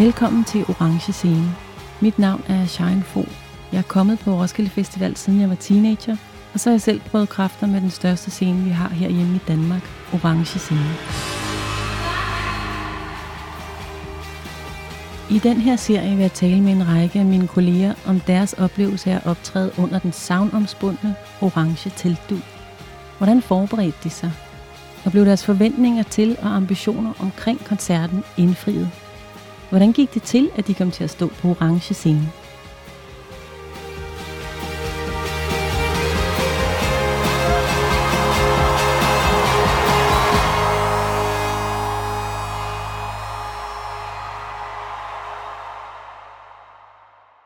Velkommen til Orange Scene. Mit navn er Shine Fo. Jeg er kommet på Roskilde Festival siden jeg var teenager, og så har jeg selv prøvet kræfter med den største scene, vi har herhjemme i Danmark, Orange Scene. I den her serie vil jeg tale med en række af mine kolleger om deres oplevelse af at optræde under den savnomspundne orange teltdug. Hvordan forberedte de sig? Og blev deres forventninger til og ambitioner omkring koncerten indfriet? Hvordan gik det til, at de kom til at stå på orange scene?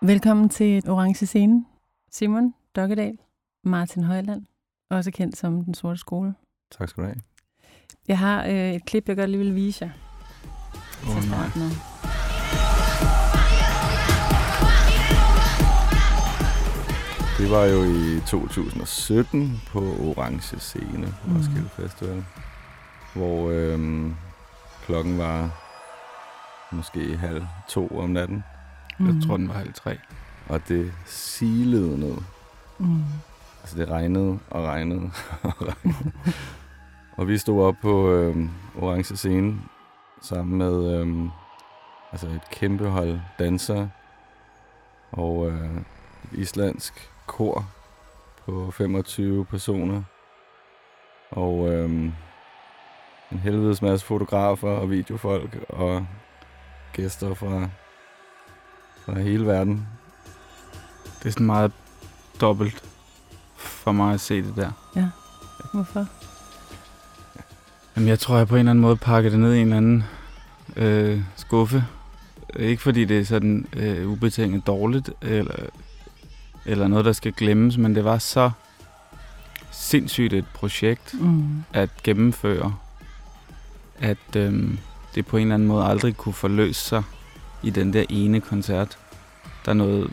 Velkommen til Orange Scene. Simon Dokkedal, Martin Højland, også kendt som Den Sorte Skole. Tak skal du have. Jeg har øh, et klip, jeg godt lige vil vise jer. Åh, til nej. starten. Det var jo i 2017 på Orange Scene på Mhm. Roskilde Festival, hvor øhm, klokken var måske halv to om natten, Mm. Jeg tror, den var halv tre. og det silede ned. Mm. Altså det regnede og regnede og regnede. og vi stod op på øhm, Orange Scene sammen med øhm, altså et kæmpe hold dansere og øh, et islandsk kor på 25 personer. Og øhm, en helvedes masse fotografer og videofolk og gæster fra, fra hele verden. Det er sådan meget dobbelt for mig at se det der. Hvorfor? Jamen, jeg tror, jeg på en eller anden måde pakker det ned i en eller anden øh, skuffe. Ikke fordi det er sådan øh, ubetinget dårligt, eller, eller noget, der skal glemmes, men det var så sindssygt et projekt Mm. at gennemføre, at øh, det på en eller anden måde aldrig kunne forløse sig i den der ene koncert. Der er noget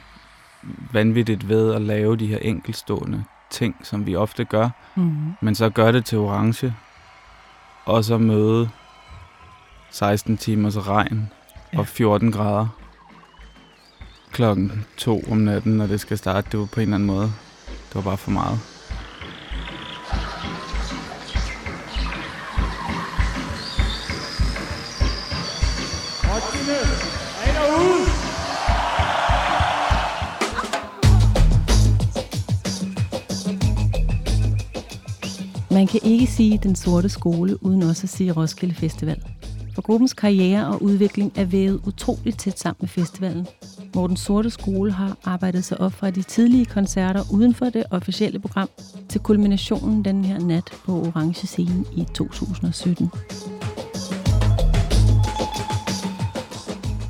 vanvittigt ved at lave de her enkelstående ting, som vi ofte gør, Mm. men så gør det til orange, og så møde 16 timers regn Ja. og 14 grader klokken to om natten, når det skal starte. Det var på en eller anden måde, det var bare for meget. Man kan ikke sige Den Sorte Skole, uden også at sige Roskilde Festival. For gruppens karriere og udvikling er vævet utroligt tæt sammen med festivalen, hvor Den Sorte Skole har arbejdet sig op fra de tidlige koncerter uden for det officielle program til kulminationen den her nat på Orange Scene i 2017.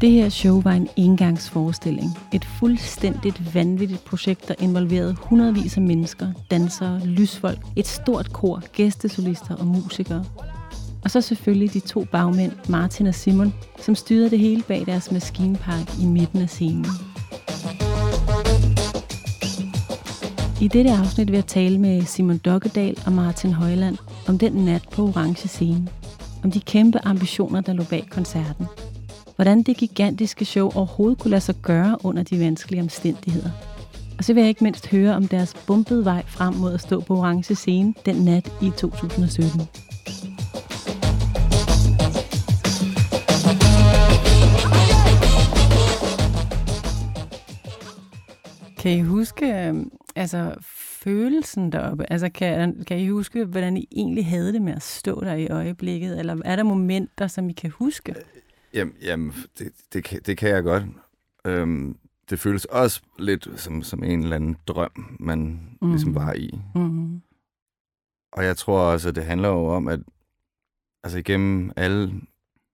Det her show var en engangsforestilling. Et fuldstændigt vanvittigt projekt, der involverede hundredvis af mennesker, dansere, lysfolk, et stort kor, gæstesolister og musikere. Og så selvfølgelig de to bagmænd, Martin og Simon, som styrede det hele bag deres maskinpark i midten af scenen. I dette afsnit vil jeg tale med Simon Dokkedal og Martin Højland om den nat på Orange Scene. Om de kæmpe ambitioner, der lå bag koncerten. Hvordan det gigantiske show overhovedet kunne lade sig gøre under de vanskelige omstændigheder. Og så vil jeg ikke mindst høre om deres bumpede vej frem mod at stå på Orange Scene den nat i 2017. Kan I huske øh, altså, følelsen deroppe? Altså, kan, kan I huske, hvordan I egentlig havde det med at stå der i øjeblikket? Eller er der momenter, som I kan huske? Jamen, jamen det, det, kan, det kan jeg godt. Øhm, det føles også lidt som, som en eller anden drøm, man mm. ligesom var i. Mm-hmm. Og jeg tror også, at det handler jo om, at altså igennem alle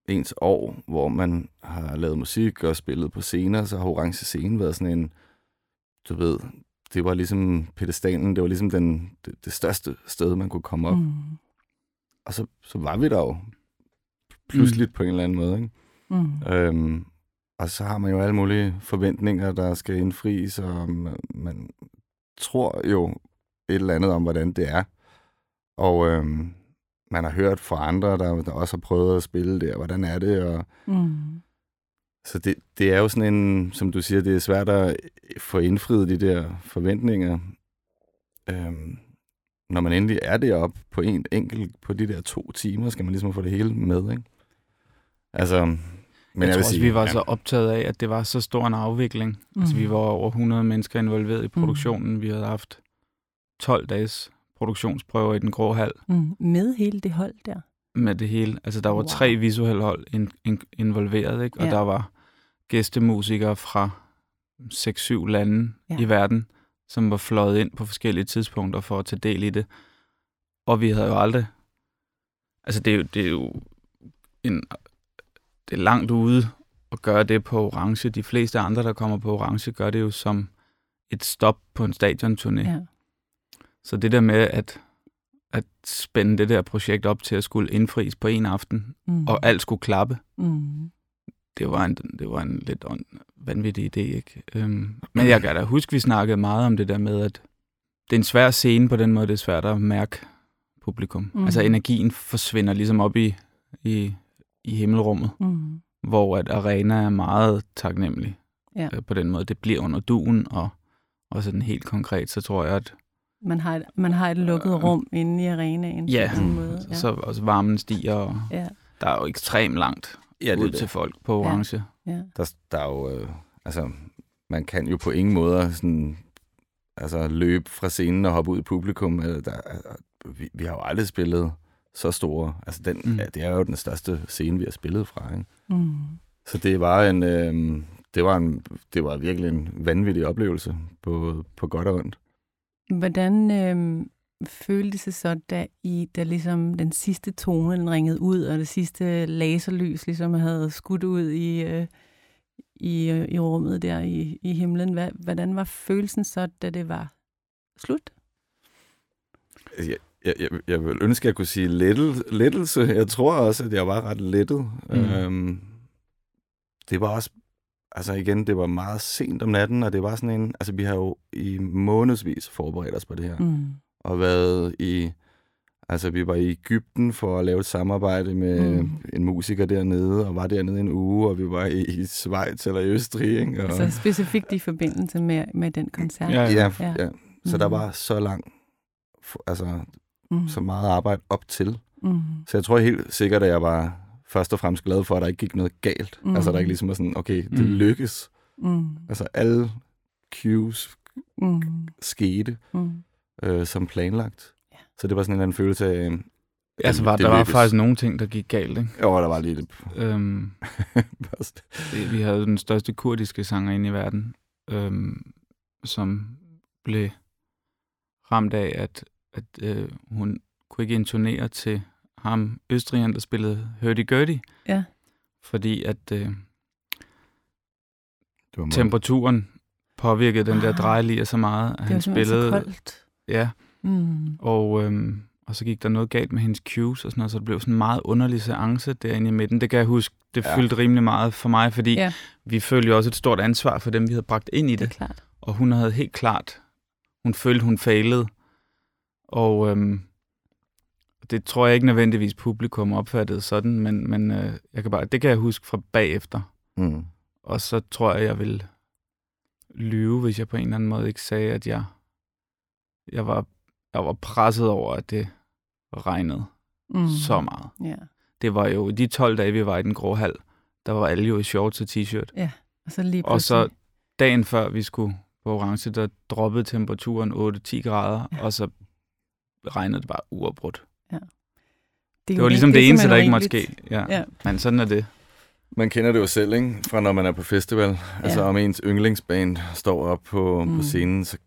ens år, hvor man har lavet musik og spillet på scener, så har Orange Scene været sådan en, du ved, det var ligesom pedestalen, det var ligesom den, det, det største sted, man kunne komme op. Mm. Og så, så var vi der jo pludseligt mm. på en eller anden måde, ikke? Mm. Øhm, og så har man jo alle mulige forventninger, der skal indfries, og man, man tror jo et eller andet om, hvordan det er. Og øhm, man har hørt fra andre, der, der også har prøvet at spille det, og hvordan er det, og Mm. Så det, det er jo sådan en, som du siger, det er svært at få indfriet de der forventninger. Øhm, når man endelig er deroppe på en enkelt, på de der to timer, skal man ligesom få det hele med, ikke? Altså, men jeg, jeg tror også, sige, vi var ja, så optaget af, at det var så stor en afvikling. Mm. Altså, vi Mhm. var over 100 mennesker involveret i produktionen. Mm. Vi havde haft 12 dages produktionsprøver i den grå hal Mm. Med hele det hold der. med det hele. Altså, der var wow. tre visuelle hold in, in, involveret, ikke? Og Ja. der var gæstemusikere fra 6-7 lande Ja. i verden, som var fløjet ind på forskellige tidspunkter for at tage del i det. Og vi havde jo aldrig... Altså, det er jo, det er jo en, det er langt ude at gøre det på orange. De fleste andre, der kommer på orange, gør det jo som et stop på en stadionturné. Ja. Så det der med at, at spænde det der projekt op til at skulle indfries på en aften, Mm. og alt skulle klappe, Mm. Det var en, det var en lidt vanvittig idé, ikke? Øhm, men jeg kan da huske, vi snakkede meget om det der med, at det er en svær scene på den måde, det er svært at mærke publikum. Mm. Altså energien forsvinder ligesom op i, i, i himmelrummet, Mm. hvor at arena er meget taknemmelig Ja. øh, på den måde. Det bliver under duen, og, og sådan helt konkret, så tror jeg, at Man har et, man har et lukket Øh, rum inde i arenaen. ja, på den måde. ja. så også varmen stiger, og Ja. der er jo ekstremt langt ja, det, ud er det. til folk på orange. Ja. Der, der er jo, øh, altså, man kan jo på ingen måde sådan, altså, løbe fra scenen og hoppe ud i publikum. Øh, der, er- vi, vi har jo aldrig spillet så store, altså den. Mm. ja, det er jo den største scene, vi har spillet fra. Ikke? Mm. Så det var en, øh, det var en, det var virkelig en vanvittig oplevelse på, på godt og ondt. Hvordan øh, føltes det så, da, I, da ligesom den sidste tone den ringede ud, og det sidste laserlys ligesom havde skudt ud i, øh, i, øh, i rummet der i, i himlen? Hvad, hvordan var følelsen så, da det var slut? Jeg, jeg, jeg, jeg vil ønske, at jeg kunne sige lettel, lettelse. Jeg tror også, at jeg var ret lettet. Mm. Mm. Øhm, det var også, altså igen, det var meget sent om natten, og det var sådan en, altså vi har jo i månedsvis forberedt os på det her, mm. Mm. og været i, altså vi var i Ægypten for at lave et samarbejde med Mm. mm. en musiker dernede, og var dernede en uge, og vi var i, i Schweiz eller i Østrig, ikke? Og, Altså specifikt i forbindelse med, med den koncert. Ja, ja, ja. ja. Så der Mhm. var så lang, altså mm. så meget arbejde op til. Mm. Så jeg tror helt sikkert, at jeg var først og fremmest glad for, at der ikke gik noget galt. Mm. Mm. Altså, der ikke ligesom var sådan, okay, det Mm. mm. lykkes. Mm. Altså, alle cues Mm. skete Mm. Øh, som planlagt. Ja. Så det var sådan en eller anden følelse af... øh, Altså, var, det der var lykkes. faktisk nogle ting, der gik galt, ikke? Jo, der var lige lidt... Øhm, det, vi havde den største kurdiske sanger inde i verden, øhm, som blev ramt af, at, at øh, hun kunne ikke intonere til ham, Østrigeren, der spillede Hurdy Gurdy, Ja. fordi at øh, var temperaturen påvirkede den der Ah. drejelier så meget, at Det var han spillede... så koldt. Ja, Mm. og, øhm, og så gik der noget galt med hendes cues og sådan noget, så det blev sådan en meget underlig seance derinde i midten. Det kan jeg huske, det Ja. fyldte rimelig meget for mig, fordi Ja. vi følte jo også et stort ansvar for dem, vi havde bragt ind i Det det. klart. Og hun havde helt klart, hun følte, hun failede. Og øhm, det tror jeg ikke nødvendigvis publikum opfattede sådan, men, men øh, jeg kan bare, det kan jeg huske fra bagefter. Mm. Og så tror jeg, jeg vil lyve, hvis jeg på en eller anden måde ikke sagde, at jeg, jeg, var, jeg var presset over, at det regnede Mm. så meget. Ja. Det var jo de 12 dage, vi var i den grå hal, der var alle jo i shorts og t-shirt. Og så lige Og så pludselig- dagen før vi skulle på orange, der droppede temperaturen 8-10 grader, Ja. ja. og så regnede det bare uafbrudt. er Det jo var ligesom det det, eneste, der ikke måtte ske. Ja. Ja. ja. Men sådan er det. Man kender det jo selv, ikke? Fra når man er på festival. Altså, om ens yndlingsband står op på, mm. på scenen, så,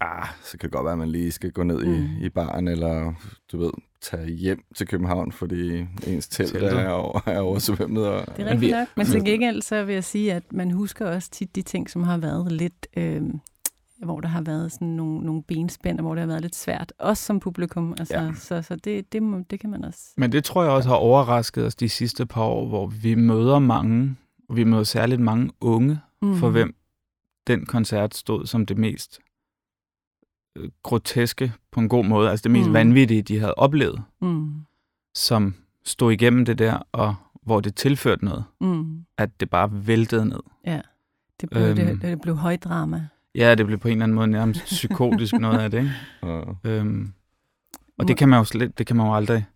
ah, så kan det godt være, at man lige skal gå ned Mm. i, i baren, eller du ved, tage hjem til København, fordi ens telt Teltet. er, over, er oversvømmet. Og, Det er Men rigtigt vi- nok. Men til gengæld så vil jeg sige, at man husker også tit de ting, som har været lidt... Øh, hvor der har været sådan nogle, nogle benspænd, og hvor det har været lidt svært, også som publikum. Altså, Ja. Så, så det, det, må, det kan man også... Men det tror jeg også har overrasket os de sidste par år, hvor vi møder mange, og vi møder særligt mange unge, Mm. for hvem den koncert stod som det mest groteske på en god måde, altså det mest Mm. mm. vanvittige, de havde oplevet, Mm. som stod igennem det der og hvor det tilførte noget, Mm. at det bare væltede ned. Ja. Det blev, Øhm. det, det blev højdrama. Ja, det blev på en eller anden måde nærmest psykotisk noget af det, ikke? Og, Øhm, og det kan man jo slet, det kan man jo aldrig.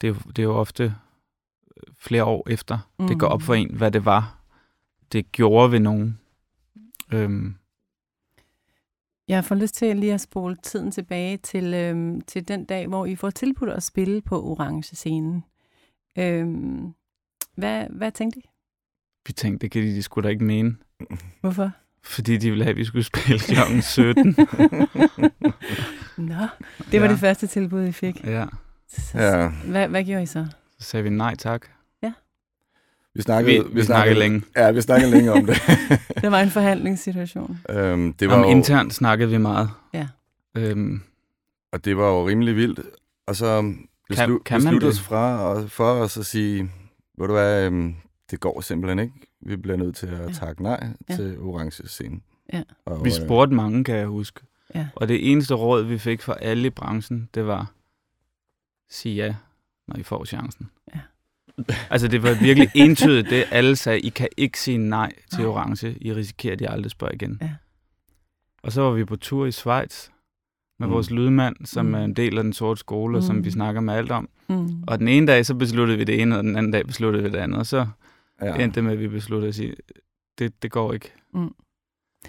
Det er jo, det er jo ofte øh, flere år efter, mm. det går op for en, hvad det var, det gjorde ved nogen. Øhm, Jeg får lyst til lige at spole tiden tilbage til, øhm, til den dag, hvor I får tilbudt at spille på Orange Scenen. Øhm, hvad, hvad tænkte I? vi tænkte, det kan de, de skulle da ikke mene, Hvorfor? fordi de ville have, at vi skulle spille kl. 17. Nå, det var Ja. det første tilbud, I fik. ja, Så, ja, hvad, hvad gjorde I så? så sagde vi nej tak. Vi snakkede, Vi, vi snakkede længe. Ja, vi snakkede længe om det. Det var en forhandlingssituation. øhm, det var Om jo, internt snakkede vi meget. Ja. Øhm, og det var jo rimelig vildt. Og så beslu, kan man besluttede os fra og, for os at sige, ved du hvad, øhm, det går simpelthen ikke. Vi bliver nødt til at Ja. takke nej Ja. til orange scene. Ja. Og, vi øh, spurgte mange, kan jeg huske. Ja. Og det eneste råd, vi fik fra alle i branchen, det var, sig ja, når I får chancen. Ja. Altså, det var virkelig entydigt det. Alle sagde, I kan ikke sige nej til orange. I risikerer, at de aldrig spørger igen. Ja. Og så var vi på tur i Schweiz med Mm. vores lydmand, som Mm. er en del af den sorte skole, og som Mm. vi snakker med alt om. Mm. Og den ene dag, så besluttede vi det ene, og den anden dag besluttede vi det andet. Og så ja. endte det med, at vi besluttede at sige, det, det går ikke.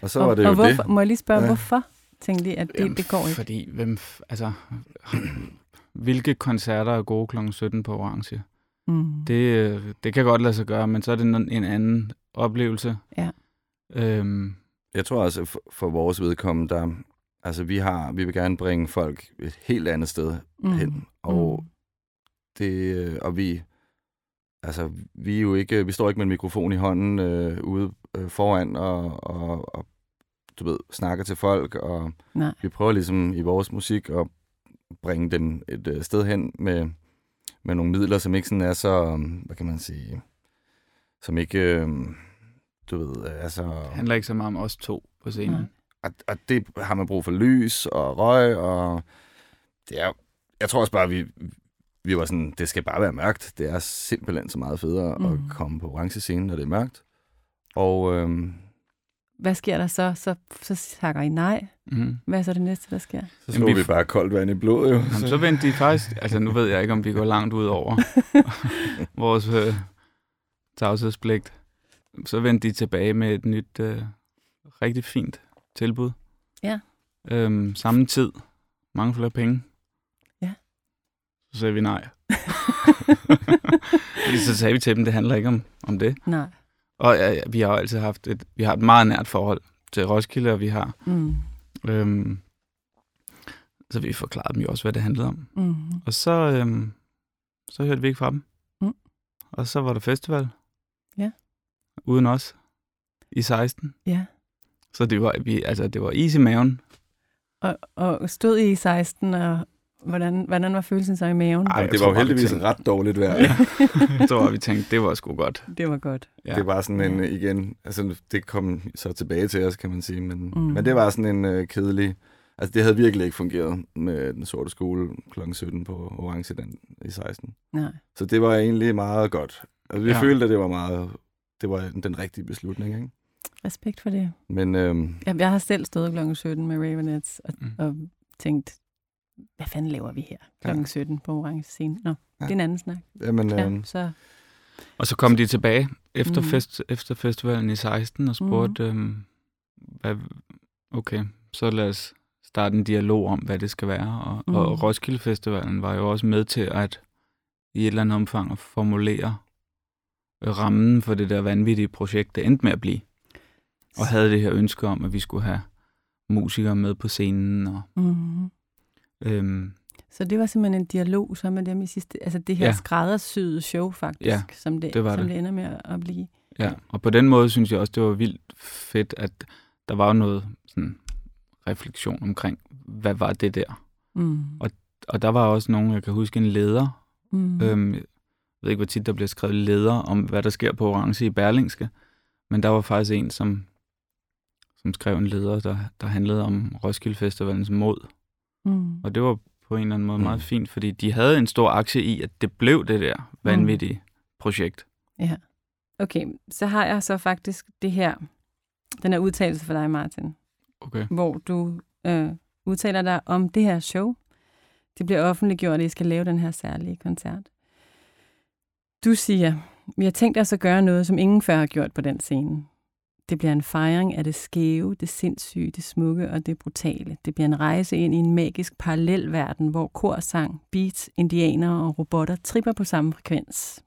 Og så og, var det og jo hvorfor, det. Må jeg lige spørge, Ja. hvorfor tænkte I, at det, Jamen, det går ikke? Fordi, hvem, altså, hvilke koncerter er gode kl. 17 på Orange? Mm. Det, det kan godt lade sig gøre, men så er det en, en anden oplevelse. Ja. Øhm, Jeg tror også, for, for vores vedkommende, der, altså vi har, vi vil gerne bringe folk et helt andet sted mm. hen. Og Mm. det, øh, og vi, altså vi er jo ikke, vi står ikke med en mikrofon i hånden øh, ude øh, foran og, og, og, du ved, snakker til folk, og Nej. vi prøver ligesom i vores musik at bringe dem et øh, sted hen med, med nogle midler, som ikke sådan er så, øh, hvad kan man sige, som ikke, øh, du ved, er så... det handler ikke så meget om os to på scenen. Nej. Og, og det har man brug for lys og røg, og det er, jeg tror også bare, vi, vi var sådan, det skal bare være mørkt. Det er simpelthen så meget federe mm. at Mm. komme på orange scene, når det er mørkt. Og øhm, Hvad sker der så? Så, så takker I nej. Mm-hmm. Hvad er så det næste, der sker? så slog vi vi, bare koldt vand i blodet, jo. Jamen, så vendte de faktisk, altså nu ved jeg ikke, om vi går langt ud over vores øh, tavshedspligt. Så vendte de tilbage med et nyt, øh, rigtig fint tilbud. Ja. Øhm, samme tid, mange flere penge. Ja. Så sagde vi nej. Fordi så sagde vi til dem, det handler ikke om, om det. Nej. Og ja, ja, vi har jo altid haft et, vi har et meget nært forhold til Roskilde, og vi har, Mm. øhm, så vi forklarede dem jo også, hvad det handlede om. Mm. Og så, øhm, så hørte vi ikke fra dem. Mm. Og så var der festival. Ja. Uden os. I 16. Ja. Så det var, vi, altså, det var is i maven. Og, og stod I i 16, og hvordan, hvordan var følelsen så i maven? Ej, det var jo heldigvis tænkte- ret dårligt vejr. Ja. jeg tror, vi tænkte, det var sgu godt. Det var godt. Ja. Det var sådan en, igen, altså det kom så tilbage til os, kan man sige, men, Mm. men det var sådan en øh, kedelig, altså det havde virkelig ikke fungeret med den sorte skole kl. 17 på Orange den, i 16. Nej. Så det var egentlig meget godt. Altså, vi Ja. følte, at det var meget, det var den rigtige beslutning, ikke? Respekt for det. Men øhm, Jeg, jeg har selv stået kl. 17 med Ravenettes og, Mm. og tænkt, hvad fanden laver vi her kl. Ja. 17 på Orange Scene? Nå, Ja. det er en anden snak. jamen, Ja, øhm, så Og så kom de tilbage efter, Mm. fest, efter festivalen i 16 og spurgte, øhm, hvad, okay, så lad os starte en dialog om, hvad det skal være. Og, Mm. og Roskilde Festivalen var jo også med til at i et eller andet omfang at formulere øh, rammen for det der vanvittige projekt, det endte med at blive. Og havde det her ønske om, at vi skulle have musikere med på scenen. Og, Mm. Øhm, Så det var simpelthen en dialog så med dem i sidste... Altså det her Ja. skræddersyede show, faktisk, Ja, som, det, det som det. det ender med at blive. Ja, og på den måde synes jeg også, det var vildt fedt, at der var noget sådan, refleksion omkring, hvad var det der? Mm. Og der var også nogen, jeg kan huske, en leder. Mm. Øhm, jeg ved ikke, hvor tit der bliver skrevet leder om, hvad der sker på Orange i Berlingske. Men der var faktisk en, som, som skrev en leder, der, der handlede om Roskilde Festivalens mod. Mm. Og det var på en eller anden måde Mm. meget fint, fordi de havde en stor aktie i, at det blev det der vanvittige projekt. Ja. Okay, så har jeg så faktisk det her, den her udtalelse for dig, Martin, Okay. hvor du øh, udtaler dig om det her show. Det bliver offentliggjort, at I skal lave den her særlige koncert. Du siger, vi har tænkt os at gøre noget, som ingen før har gjort på den scene. Det bliver en fejring af det skæve, det sindssyge, det smukke og det brutale. Det bliver en rejse ind i en magisk parallelverden, hvor korsang, beats, indianere og robotter tripper på samme frekvens.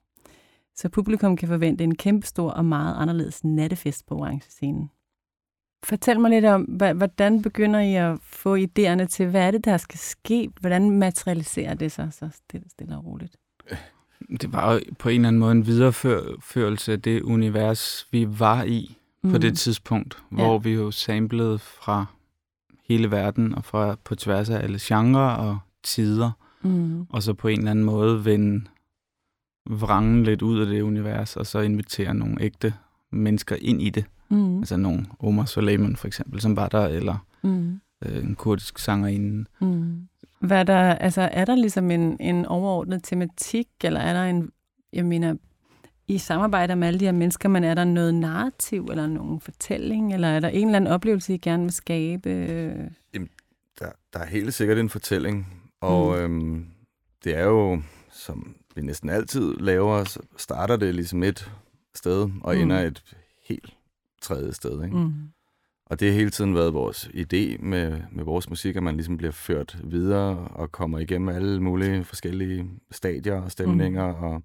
Så publikum kan forvente en kæmpestor og meget anderledes nattefest på orange scenen. Fortæl mig lidt om, hvordan begynder I at få idéerne til, hvad er det, der skal ske? Hvordan materialiserer det sig så stille, stille og roligt? Det var jo på en eller anden måde en videreførelse af det univers, vi var i mm. på det tidspunkt, Ja. hvor vi jo samlede fra hele verden og fra på tværs af alle genrer og tider, Mm. og så på en eller anden måde vende vrangen lidt ud af det univers, og så invitere nogle ægte mennesker ind i det. Mm. Altså nogle Omar Soleiman for eksempel, som var der, eller Mm. øh, en kurdisk sangerinde. Mm. Hvad er der, altså, er der ligesom en, en overordnet tematik, eller er der en, jeg mener, I samarbejder med alle de her mennesker, men er der noget narrativ, eller nogen fortælling, eller er der en eller anden oplevelse, I gerne vil skabe? Der, der er helt sikkert en fortælling, og mm. øhm, det er jo, som vi næsten altid laver, så starter det ligesom et sted, og Mm. ender et helt tredje sted. Ikke? Mm. Og det har hele tiden været vores idé med, med vores musik, at man ligesom bliver ført videre og kommer igennem alle mulige forskellige stadier og stemninger mm. og,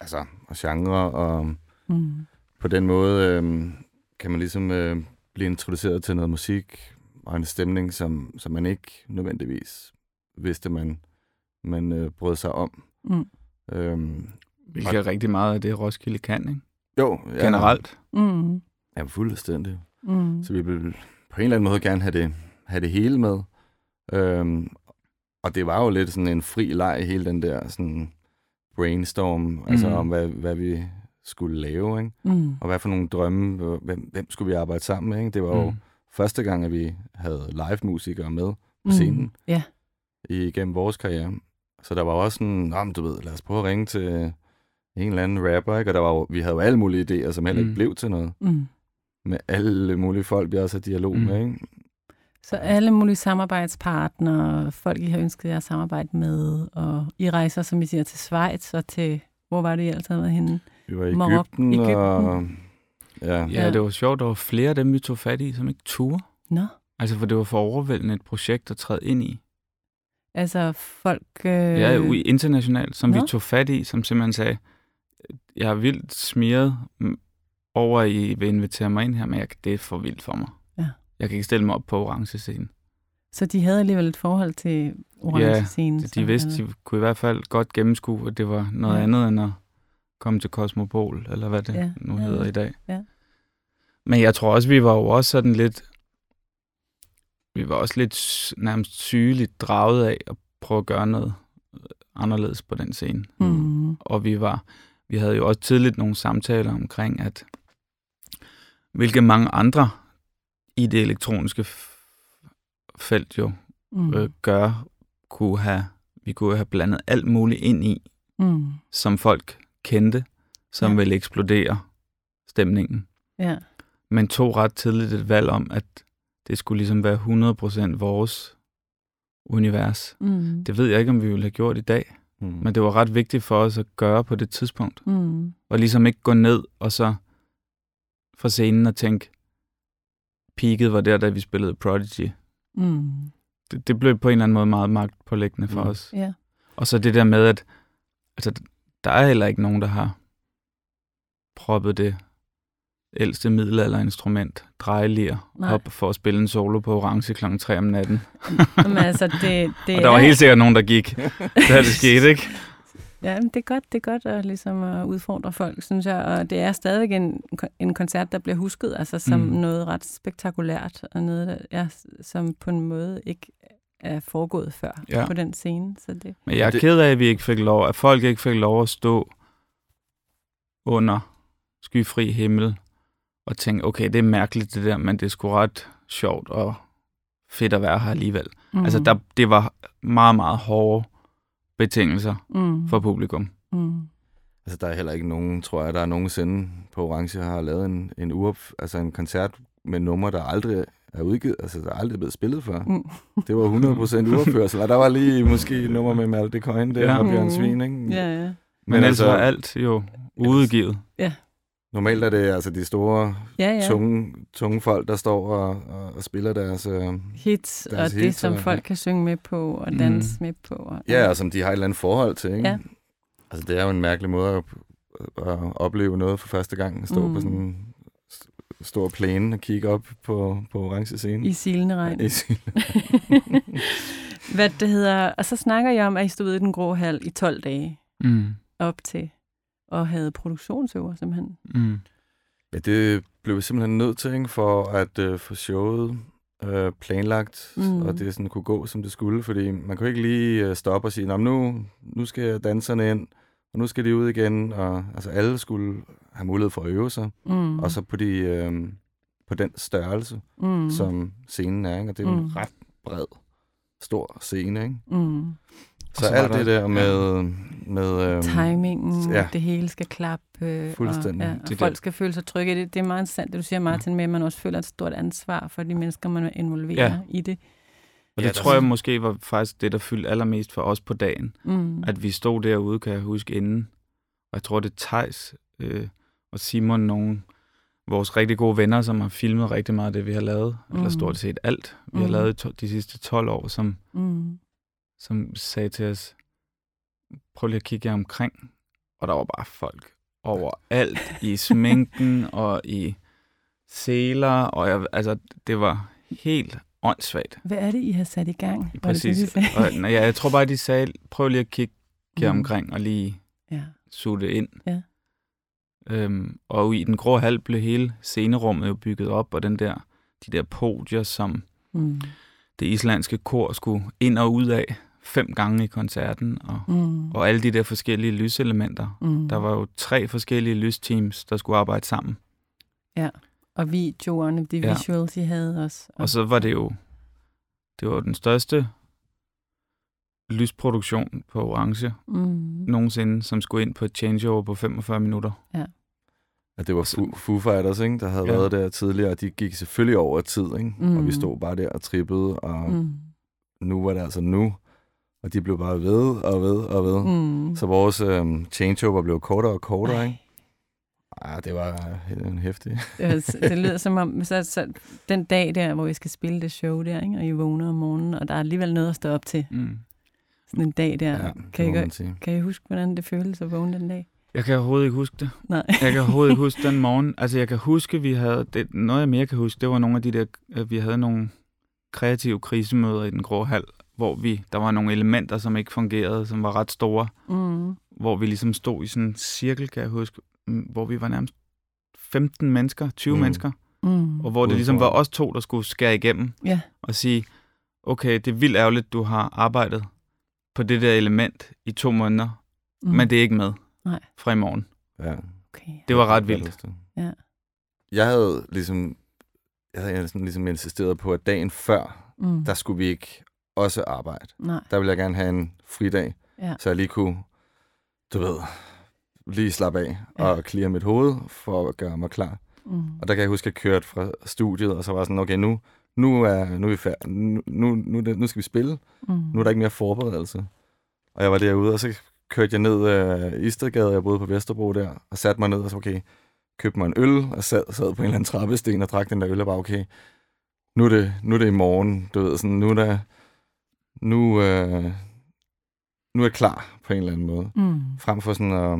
altså, og genre, og Mm. på den måde øh, kan man ligesom øh, blive introduceret til noget musik og en stemning, som, som man ikke nødvendigvis vidste, man, man øh, brød sig om. Mm. Øhm, Hvilket er rigtig meget af det, Roskilde kan, ikke? jo, ja, Generelt. Mm. Ja, fuldstændig. Mm. Så vi vil på en eller anden måde gerne have det, have det hele med. Øhm, og det var jo lidt sådan en fri leg, hele den der sådan brainstorm, mm. altså Mhm. om hvad, hvad vi skulle lave, ikke? Mm. og hvad for nogle drømme, hvem, hvem skulle vi arbejde sammen med. Ikke? Det var jo Mm. første gang, at vi havde live-musikere med på Mm. scenen Ja. igennem vores karriere. Så der var også sådan, men du ved, lad os prøve at ringe til en eller anden rapper, ikke? og der var jo, vi havde jo alle mulige idéer, som heller ikke Mm. blev til noget. Mm. Med alle mulige folk, vi også har dialog Mm. med. Ikke? Så alle mulige samarbejdspartnere, folk I har ønsket jer at samarbejde med, og I rejser, som I siger, til Schweiz og til, hvor var det I altid været henne? Vi var i Marok- Ægypten, Egypten. og... Ja, Ja, det var sjovt. Der var flere af dem, vi tog fat i, som ikke turde. Nå, Altså, for det var for overvældende et projekt at træde ind i. altså folk... Øh... Ja, internationalt, som Nå. vi tog fat i, som simpelthen sagde, jeg er vildt smiret over, at I vil invitere mig ind her, men jeg, det er for vildt for mig. Ja. Jeg kan ikke stille mig op på orange scene. Så de havde alligevel et forhold til orange Ja, scene. De, de vidste, de kunne i hvert fald godt gennemskue, at det var noget Ja. ja. andet end at komme til Cosmopol, eller hvad det Ja, ja. nu ja, hedder ja. i dag. Ja. Men jeg tror også, vi var jo også sådan lidt, vi var også lidt nærmest sygeligt draget af at prøve at gøre noget øh, anderledes på den scene. Mm. Og vi var, vi havde jo også tidligt nogle samtaler omkring, at hvilke mange andre i det elektroniske felt jo Mm. øh, gør, kunne have, vi kunne have blandet alt muligt ind i, Mm. som folk kendte, som ja. ville eksplodere stemningen. Ja. Men tog ret tidligt et valg om, at det skulle ligesom være 100% vores univers. Mm. Det ved jeg ikke, om vi ville have gjort i dag, mm. men det var ret vigtigt for os at gøre på det tidspunkt. Mm. Og ligesom ikke gå ned og så fra scenen og tænke, peaket var der, da vi spillede Prodigy. Mm. Det, det blev på en eller anden måde meget magtpålæggende for Mm. os. Ja. Og så det der med, at altså, der er heller ikke nogen, der har proppet det ældste middelalderinstrument, drejelir, Nej. op for at spille en solo på orange kl. 3 om natten. Men altså, det, det og der var er- helt sikkert nogen, der gik, da det skete, ikke? Ja, det er godt, det er godt at, ligesom at udfordre folk, synes jeg. Og det er stadigvæk en, en koncert, der bliver husket altså, som mm. Noget ret spektakulært, og noget, der, ja, som på en måde ikke er foregået før Ja. på den scene. Så det, Men jeg er ked af, at vi ikke fik lov, at folk ikke fik lov at stå under skyfri himmel og tænke, okay, det er mærkeligt det der, men det er sgu ret sjovt og fedt at være her alligevel. mm. Mm. Altså, der, det var meget, meget hårde betingelser mm. for publikum. Mm. Altså, Altså, der er heller ikke nogen, tror jeg, der er nogensinde på Orange har lavet en, en, uop, altså en koncert med numre, der aldrig er udgivet, altså der er aldrig blevet spillet før. Mm. Det var 100% uopførsel, og der var lige måske et nummer med Malte Coyne der, Ja. ja. og Bjørn Mm. Svin, ikke? Ja, ja. Men, Men altså er alt jo udgivet. Normalt er det altså de store, Ja, ja. ja. tunge, tunge folk, der står og, og, og spiller deres... Øh, Hits, og Deres det, hits, som og- folk kan synge med på og Mm. danse med på. Og, ja, og som de har et eller andet forhold til, ikke? Ja. Altså, det er jo en mærkelig måde at, at opleve noget for første gang. At stå Mm. mm. på sådan en st- stor plæne og kigge op på, på orange scene. I silende regn. I sin- Hvad det hedder, og så snakker jeg om, at I stod ude i den grå hal i 12 dage Mm. op til, og havde produktionsøver simpelthen. Mm. Ja, det blev vi simpelthen nødt til, ikke, for at øh, få showet øh, planlagt, Mm. og det sådan kunne gå, som det skulle. Fordi man kunne ikke lige øh, stoppe og sige, "Nå, nu, nu skal danserne ind, og nu skal de ud igen. Og, altså alle skulle have mulighed for at øve sig. Mm. Og så på, de, øh, på den størrelse, mm. som scenen er. Ikke? Og det er Mm. en ret bred, stor scene. Ikke? Mm. Så, så alt det der med... med øh, Timingen, ja. ja. det hele skal klappe, Fuldstændig. og, ja, og Det folk der- skal føle sig trygge. Det, det er meget interessant, det du siger, Martin, med at man også føler et stort ansvar for de mennesker, man involverer Ja. i det. Og Ja, det der- tror jeg måske var faktisk det, der fyldte allermest for os på dagen. Mm. At vi stod derude, kan jeg huske, inden. Og jeg tror, det er Tejs øh, og Simon, nogle vores rigtig gode venner, som har filmet rigtig meget af det, vi har lavet. Mm. Eller Mm. stort set alt, vi Mm. har lavet de sidste 12 år, som, Mm. Som sagde til os, prøv lige at kigge jer omkring. Og der var bare folk overalt, i sminken og i seler, og jeg, altså, det var helt åndssvagt. Hvad er det, I har sat i gang? Det Præcis. Det? Og, ja, jeg tror bare, de sagde, prøv lige at kigge jer Mm. omkring og lige Ja. suge det ind. Ja. Øhm, og i den grå hal blev hele scenerummet jo bygget op, og den der, de der podier, som Mm. det islandske kor skulle ind og ud af fem gange i koncerten, og, Mm. og alle de der forskellige lyselementer. Mm. Der var jo tre forskellige lysteams, der skulle arbejde sammen. Og videoerne, de Ja. visuals, I havde også. Og så var det jo det var den største lysproduktion på Orange Mm. nogensinde, som skulle ind på et changeover på 45 minutter. Ja, det var Foo, Foo Fighters, ikke, der havde Ja. ja. været der tidligere, og de gik selvfølgelig over tid, ikke? Mm. og Mm. vi stod bare der og trippede, og mm. Mm. nu var det altså nu, og de blev bare ved og ved og ved. Mm. Så vores øhm, changeover blev kortere og kortere, Ej. ikke? Ej, det var øh, en hæftig. Det, det lyder som om, så, så den dag der, hvor I skal spille det show der, ikke? og I vågner om morgenen, og der er alligevel noget at stå op til. Mm. Sådan en dag der. Ja, kan, I, sige. kan I huske, hvordan det føles at vågne den dag? Jeg kan overhovedet ikke huske det. Nej. Jeg kan overhovedet ikke huske den morgen. Altså, jeg kan huske, vi havde... Det, noget, jeg mere kan huske, det var nogle af de der... Vi havde nogle kreative krisemøder i den grå hal, hvor vi... Der var nogle elementer, som ikke fungerede, som var ret store. Mm. Hvor vi ligesom stod i sådan en cirkel, kan jeg huske, mm, hvor vi var nærmest 15 mennesker, 20 mm. Mennesker. Mm. Og hvor det ligesom var os to, der skulle skære igennem Ja. og sige, okay, det er vildt ærgerligt, du har arbejdet på det der element i to måneder, Mm. men det er ikke med Nej. fra i morgen. Ja. Okay. Det var ret vildt. Ja. Jeg havde ligesom, jeg havde sådan ligesom insisteret på, at dagen før, Mm. der skulle vi ikke også arbejde. Nej. Der ville jeg gerne have en fridag, Ja. så jeg lige kunne, du ved, lige slappe af Ja. og clear mit hoved for at gøre mig klar. Mm. Og der kan jeg huske, at jeg kørte fra studiet, og så var sådan, okay, nu, nu, er, nu er vi færdige. Nu, nu, nu, nu skal vi spille. Mm. Nu er der ikke mere forberedelse. Og jeg var derude, og så kørte jeg ned øh, Istedgade, jeg boede på Vesterbro der, og satte mig ned og så, okay, købte mig en øl, og sad, sad på en eller anden trappesten og drak den der øl, og bare, okay, nu er det, nu er det i morgen, du ved, sådan, nu er der, nu, øh, nu er jeg klar på en eller anden måde. Mm. Frem for sådan at,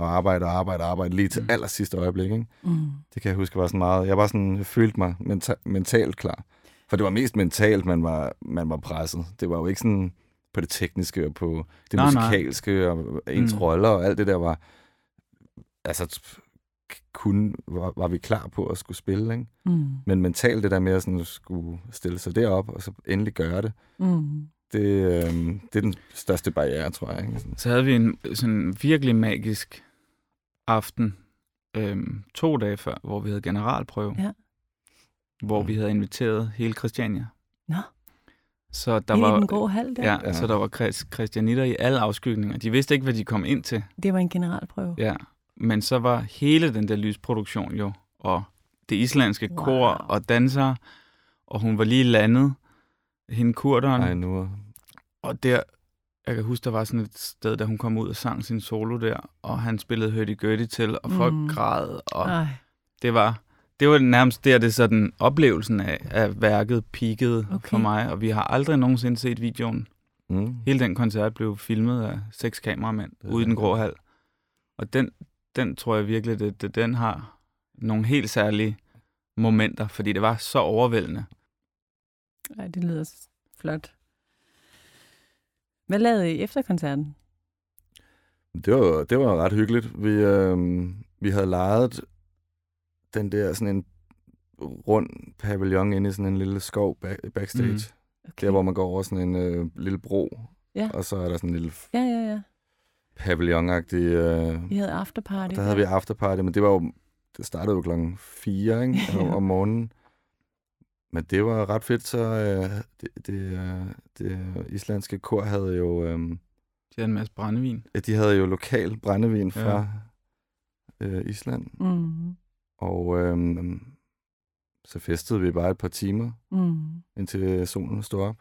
at arbejde og arbejde og arbejde lige til Mm. aller sidste øjeblik, ikke? Mm. Det kan jeg huske var sådan meget, jeg var sådan, jeg følte mig menta- mentalt klar. For det var mest mentalt, man var, man var presset. Det var jo ikke sådan på det tekniske og på det Nej, nej. musikalske og ens Mm. roller og alt det der var, altså kun var, var vi klar på at skulle spille, ikke? Mm. Men mentalt det der med at sådan skulle stille sig derop og så endelig gøre det, Mm. Det, øh, det er den største barriere, tror jeg. Ikke? Så havde vi en sådan virkelig magisk aften øhm, to dage før, hvor vi havde generalprøve. Ja. Hvor vi havde inviteret hele Christiania. Nå. Så der Inde var, i den grå hal der. ja, Ja. så der var Chris- christianitter i alle afskygninger. De vidste ikke, hvad de kom ind til. Det var en generalprøve. Ja, men så var hele den der lysproduktion jo, og det islandske Wow. kor og dansere, og hun var lige landet, hende kurderen, Ej, nu. Og der, jeg kan huske, der var sådan et sted, da hun kom ud og sang sin solo der, og han spillede Hurdy Gurdy til, og folk Mm. græd, og Ej, det var, det var nærmest der, det sådan oplevelsen af, af værket peakede Okay. for mig, og vi har aldrig nogensinde set videoen. Mm. Hele den koncert blev filmet af seks kameramænd er ude i den grå hal. Og den, den tror jeg virkelig, det, det, den har nogle helt særlige momenter, fordi det var så overvældende. ej, det lyder flot. Hvad lavede I efter koncerten? Det var, det var ret hyggeligt. Vi, øh, vi havde lejet den der sådan en rund pavillon inde i sådan en lille skov back, backstage. Mm. Okay. Der, hvor man går over sådan en øh, lille bro. Ja. Og så er der sådan en lille Ja, ja, ja. pavillon-agtig... Øh, I havde afterparty. der havde vi afterparty, men det var jo... Det startede jo klokken 4 ikke? om, morgenen. Men det var ret fedt, så øh, det, det, øh, det islandske kor havde jo... Øh, De havde en masse brændevin. Ja, de havde jo lokal brændevin Ja. fra ja. øh, Island, Mm. og øhm, så festede vi bare et par timer, Mm. indtil solen stod op.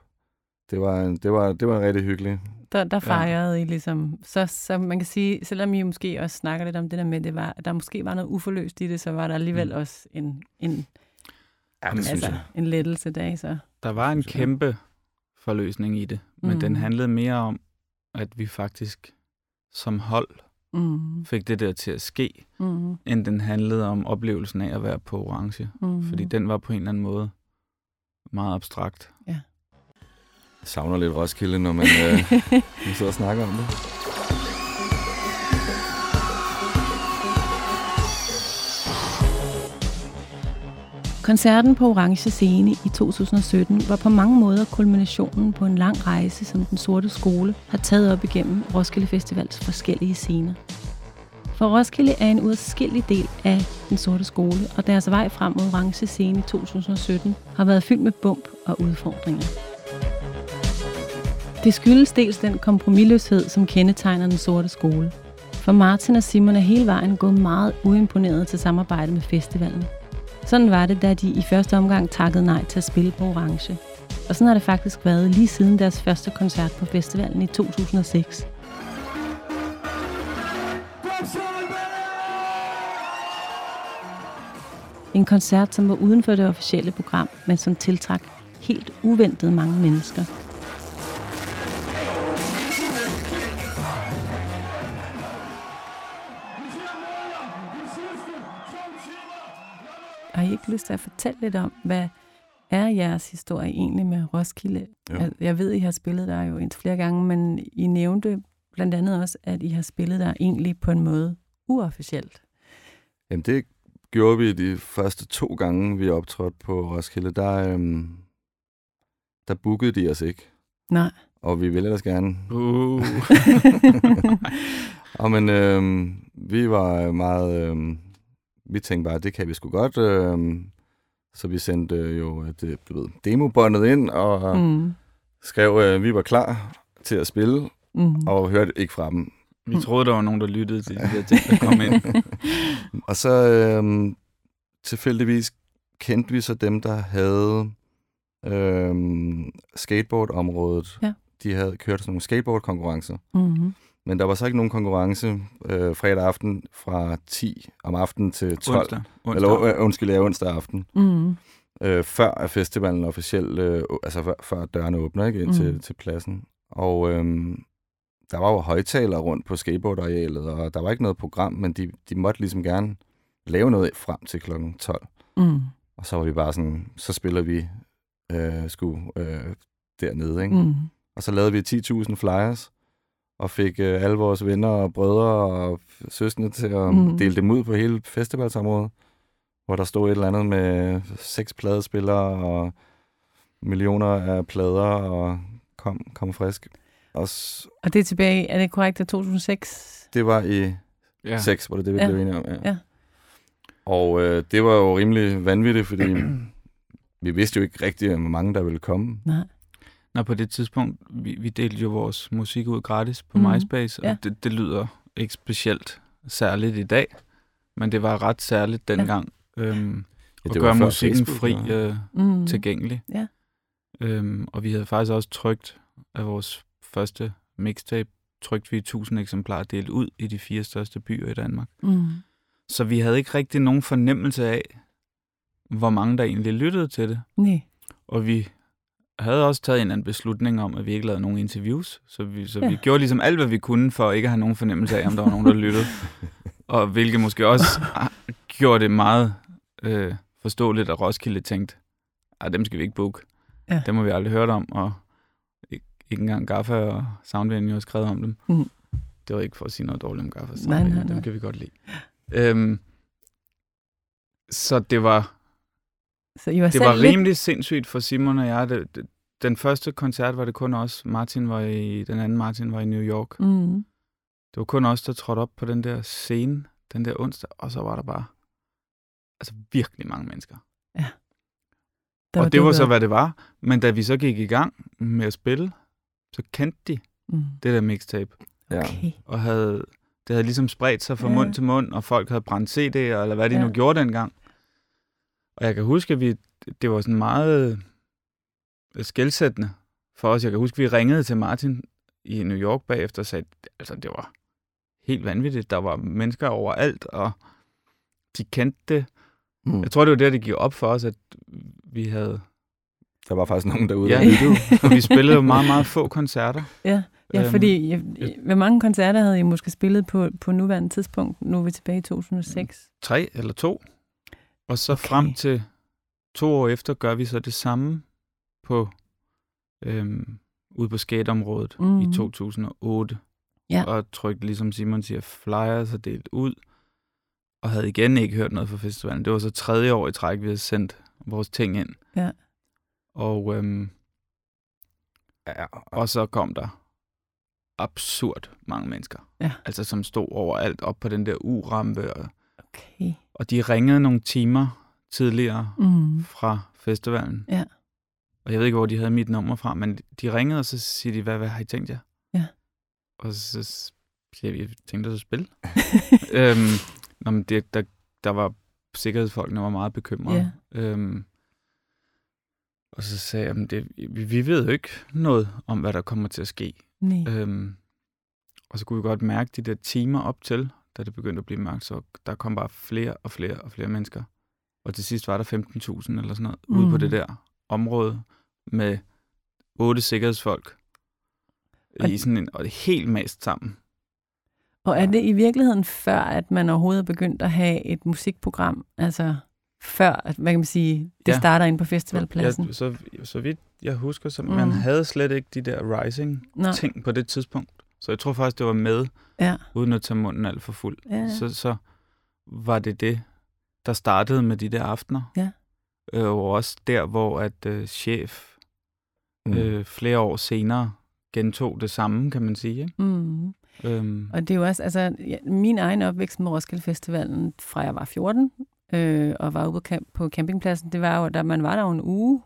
Det var, en- det var, det var rigtig hyggeligt. Der, der fejrede I ligesom, så, så man kan sige, selvom I måske også snakker lidt om det der med, det var, at der måske var noget uforløst i det, så var der alligevel. Mm. også en, en, Ja, det synes altså, jeg. en lettelse dag. Så. Der var en Synes kæmpe forløsning i det, men Mm. den handlede mere om, at vi faktisk som hold Mm. fik det der til at ske, Mm. end den handlede om oplevelsen af at være på orange. Mm. Fordi den var på en eller anden måde meget abstrakt. Jeg savner lidt Roskilde, når man, øh, man sidder og snakker om det. Koncerten på Orange Scene i 2017 var på mange måder kulminationen på en lang rejse, som den sorte skole har taget op igennem Roskilde Festivals forskellige scener. For Roskilde er en uadskillelig del af den sorte skole, og deres vej frem mod Orange Scene i 2017 har været fyldt med bump og udfordringer. Det skyldes dels den kompromilløshed, som kendetegner den sorte skole. For Martin og Simon er hele vejen gået meget uimponeret til samarbejde med festivalen. Sådan var det, da de i første omgang takkede nej til at spille på Orange. Og sådan har det faktisk været lige siden deres første koncert på festivalen i 2006. En koncert, som var uden for det officielle program, men som tiltrak helt uventet mange mennesker. Har I ikke lyst til at fortælle lidt om, hvad er jeres historie egentlig med Roskilde? Jo. Jeg, jeg ved, I har spillet der jo indtil flere gange, men I nævnte blandt andet også, at I har spillet der egentlig på en måde uofficielt. Jamen, det gjorde vi de første to gange, vi optrådte på Roskilde. Der, øhm, der bookede de os ikke, Nej. og vi ville ellers gerne. Uh. og men øhm, vi var meget... Øhm, vi tænkte bare, det kan vi sgu godt. Øhm, så vi sendte øh, jo det, du ved, demobåndet ind og mm. skrev, at vi var klar til at spille, Mm. og hørte ikke fra dem. Vi troede, der var nogen, der lyttede til de der ting, der kom ind. Og så øhm, tilfældigvis kendte vi så dem, der havde øhm, skateboardområdet. Ja. De havde kørt sådan nogle skateboardkonkurrencer. Mm. Men der var så ikke nogen konkurrence øh, fredag aften fra 10 om aftenen til 12. Onsdag. Onsdag. Eller øh, undskyld, ja, onsdag aften. Mm. Øh, før er festivalen officielt, øh, altså før, før dørene åbner ikke, ind Mm. til, til pladsen. Og øhm, der var jo højtalere rundt på skateboardarealet, og der var ikke noget program, men de, de måtte ligesom gerne lave noget frem til klokken 12. Mm. Og så var vi bare sådan, så spiller vi øh, sgu øh, dernede, ikke? Mm. Og så lavede vi 10.000 flyers, og fik øh, alle vores venner og brødre og søskende til at Mm. dele dem ud på hele festivalsområdet, hvor der stod et eller andet med seks pladespillere og millioner af plader og kom, kom frisk. Og s- Og det er tilbage, er det korrekt, at 2006? det var i Ja. ja. 6, var det det, vi ja. blev enige om. Ja. Ja. Og øh, det var jo rimelig vanvittigt, fordi vi vidste jo ikke rigtigt, hvor mange der ville komme. Nej. Når på det tidspunkt, vi, vi delte jo vores musik ud gratis på Mhm. MySpace, og Ja. det, det lyder ikke specielt særligt i dag, men det var ret særligt dengang. Ja. Øhm, Ja, at gøre musikken Facebook, fri ja. øh, Mm. tilgængelig. Ja. Øhm, og vi havde faktisk også trygt af vores første mixtape, trykte vi 1000 eksemplarer delt ud i de fire største byer i Danmark. Mm. Så vi havde ikke rigtig nogen fornemmelse af, hvor mange der egentlig lyttede til det. Nej. Og vi havde også taget en eller anden beslutning om, at vi ikke lavede nogen interviews. Så vi, så Ja. vi gjorde ligesom alt, hvad vi kunne, for ikke at have nogen fornemmelse af, om der var nogen, der lyttede. Og hvilket måske også ah, gjorde det meget øh, forståeligt, at Roskilde tænkte, at dem skal vi ikke booke. Ja. Dem har vi aldrig hørt om, og ikke, ikke engang Gaffa og Soundvenue har skrevet om dem. Mhm. Det var ikke for at sige noget dårligt om Gaffa og Nej, Soundvenue, nej, nej. dem kan vi godt lide. Øhm, så det var, Så I var det selv var lidt... rimelig sindssygt for Simon og jeg. Det, det, den første koncert var det kun os. Martin var i, den anden Martin var i New York. Mm. Det var kun os, der trådte op på den der scene, den der onsdag, og så var der bare altså virkelig mange mennesker. Der og det var så, hvad det var. Men da vi så gik i gang med at spille, så kendte de Mm. det der mixtape, Ja. Okay. og havde, det havde ligesom spredt sig fra Ja. mund til mund, og folk havde brændt CD'er, eller hvad de Ja. nu gjorde dengang. Og jeg kan huske, at vi, det var sådan meget øh, skældsættende for os. Jeg kan huske, at vi ringede til Martin i New York bagefter og sagde, altså det var helt vanvittigt. Der var mennesker overalt, og de kendte det. Mm. Jeg tror, det var der, det gik op for os, at vi havde... Der var faktisk nogen derude. Ja, der vi spillede jo meget, meget få koncerter. Ja, ja Øhm, fordi jeg, hvor mange koncerter havde I måske spillet på, på nuværende tidspunkt? Nu er vi tilbage i 2006. tre eller to. Og så Okay. frem til to år efter gør vi så det samme på øhm, ude på skateområdet mm. I 2008. Ja. Og trykte, ligesom Simon siger, flyers og delt ud. Og havde igen ikke hørt noget fra festivalen. Det var så tredje år i træk, vi havde sendt vores ting ind. Ja. Og, øhm, Ja, og så kom der absurd mange mennesker. Ja. Altså som stod overalt op på den der U-rampe. Og, Okay. og de ringede nogle timer tidligere Mm. fra festivalen. Ja. Og jeg ved ikke, hvor de havde mit nummer fra, men de ringede, og så siger de, hvad, hvad har I tænkt jer? Ja. Og så siger vi, vi tænkte os at spille. øhm, nå, men det, der, der var sikkerhedsfolkene var meget bekymrede. Øhm, og så sagde jeg, "Men det, vi, vi ved jo ikke noget om, hvad der kommer til at ske. Nej. Øhm, og så kunne vi godt mærke de der timer op til, da det begyndte at blive mørkt, så der kom bare flere og flere og flere mennesker. Og til sidst var der 15.000 eller sådan noget, mm. ude på Mm. det der område med otte sikkerhedsfolk Og- i sådan en, og det helt mast sammen. Og er det i virkeligheden før, at man overhovedet er begyndt at have et musikprogram? Altså før, at, hvad kan man sige, det Ja. starter ind på festivalpladsen? Jeg, så, så vidt jeg husker, så Mm. man havde slet ikke de der rising Nå, ting på det tidspunkt. Så jeg tror faktisk, det var med, ja. uden at tage munden alt for fuld. Ja. så, så var det det, der startede med de der aftener. Ja. Øh, og også der, hvor at øh, chef Mm. øh, flere år senere gentog det samme, kan man sige. Ikke? Mm. Øhm, Og det er jo også, altså, ja, min egen opvækst med Roskilde Festivalen, fra jeg var 14, øh, og var ude på, camp- på campingpladsen, det var jo, da man var der jo en uge,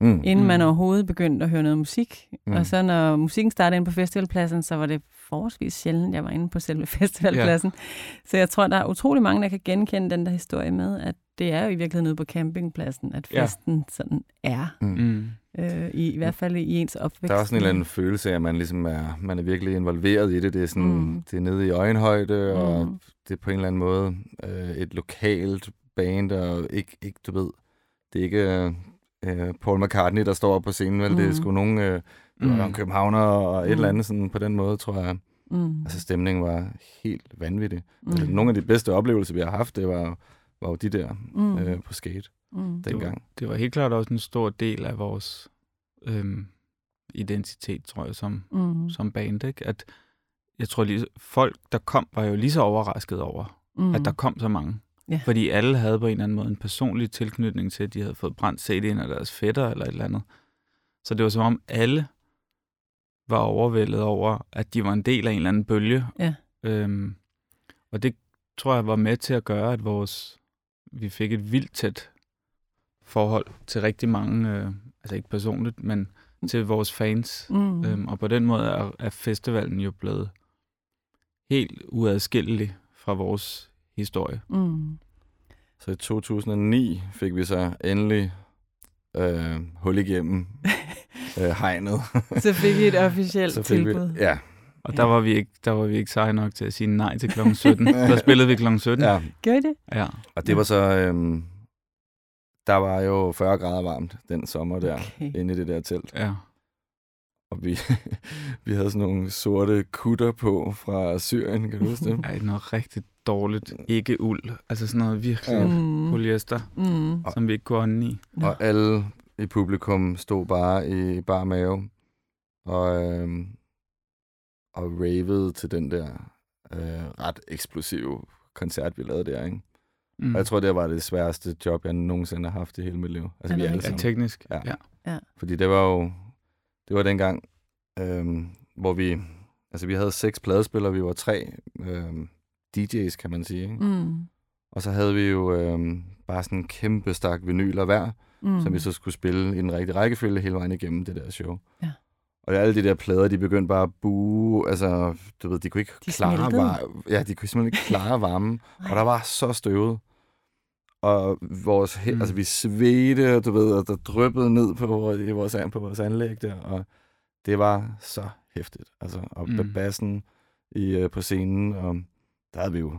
Mm. inden mm. man Mm. overhovedet begyndte at høre noget musik. Mm. Mm. Og så når musikken startede ind på festivalpladsen, så var det forholdsvis sjældent, jeg var inde på selve festivalpladsen. Ja. Så jeg tror, der er utrolig mange, der kan genkende den der historie med, at det er jo i virkeligheden ude på campingpladsen, at Ja. festen sådan er, Mm. mm, øh, i, i hvert fald i ens opvækst. Der er også en eller anden følelse af, at man ligesom er, man er virkelig involveret i det. Det er, sådan, Mm. mm. det er nede i øjenhøjde, mm. og Mm. det er på en eller anden måde øh, et lokalt band, og ikke, ikke, du ved, det er ikke øh, Paul McCartney, der står på scenen, vel? Mm. Det er Mm. sgu nogen øh, Mm. københavner og et Mm. eller andet sådan på den måde, tror jeg. Mm. Altså stemningen var helt vanvittig. mm. Mm. Nogle af de bedste oplevelser, vi har haft, det var, var jo de der mm. øh, på skate mm. dengang. det var helt klart også en stor del af vores øhm, identitet, tror jeg, som, Mm. som band. Ikke? At jeg tror, lige, folk, der kom, var jo lige så overrasket over, mm. at der kom så mange. Ja. Fordi alle havde på en eller anden måde en personlig tilknytning til, at de havde fået brændt CD'en af deres fætter eller et eller andet. Så det var som om alle var overvældet over, at de var en del af en eller anden bølge. Ja. Øhm, og det tror jeg var med til at gøre, at vores vi fik et vildt tæt forhold til rigtig mange, øh, altså ikke personligt, men til vores fans. Mm. Øhm, og på den måde er, er festivalen jo blevet helt uadskillelig fra vores historie. Mm. Så i 2009 fik vi så endelig øh, hul igennem øh, hegnet. Så fik vi et officielt så fik tilbud. vi, ja, Og der var vi ikke, der var vi ikke seje nok til at sige nej til kl. 17. der spillede vi kl. 17. ja, Gør I det? ja. og det var så... Øh, der var jo 40 grader varmt den sommer der, Okay. inde i det der telt. ja. Og vi, vi havde sådan nogle sorte kutter på fra Syrien, kan du huske det? Ej, noget rigtig dårligt. Ikke uld. Altså sådan noget virkelig Ja. Mm. polyester, Mm. som vi ikke kunne ånde i. Og alle i publikum stod bare i bar mave og, øhm, og ravede til den der øh, ret eksplosive koncert, vi lavede der. Ikke? Mm. Og jeg tror, det var det sværeste job, jeg nogensinde har haft i hele mit liv. Altså, vi det alle ja, sammen. teknisk. Ja. ja. Fordi det var jo, det var dengang, øhm, hvor vi, altså vi havde seks pladespillere, vi var tre øhm, DJ's, kan man sige. Ikke? Mm. Og så havde vi jo øhm, bare sådan en kæmpe stak vinyler hver, Mm. som vi så skulle spille i den rigtige rækkefølge hele vejen igennem det der show. Ja. Og alle de der plader, de begyndte bare at buge, altså, du ved, de kunne ikke De klare smeltede. var- ja, de kunne simpelthen ikke klare varmen, og der var så støvet. Og vores, Mm. altså, vi svedte, og du ved, og der dryppede ned på, vores- vores, på vores anlæg der, og det var så hæftigt. Altså, og Mm. mm. bassen i, øh, på scenen, og der havde vi jo,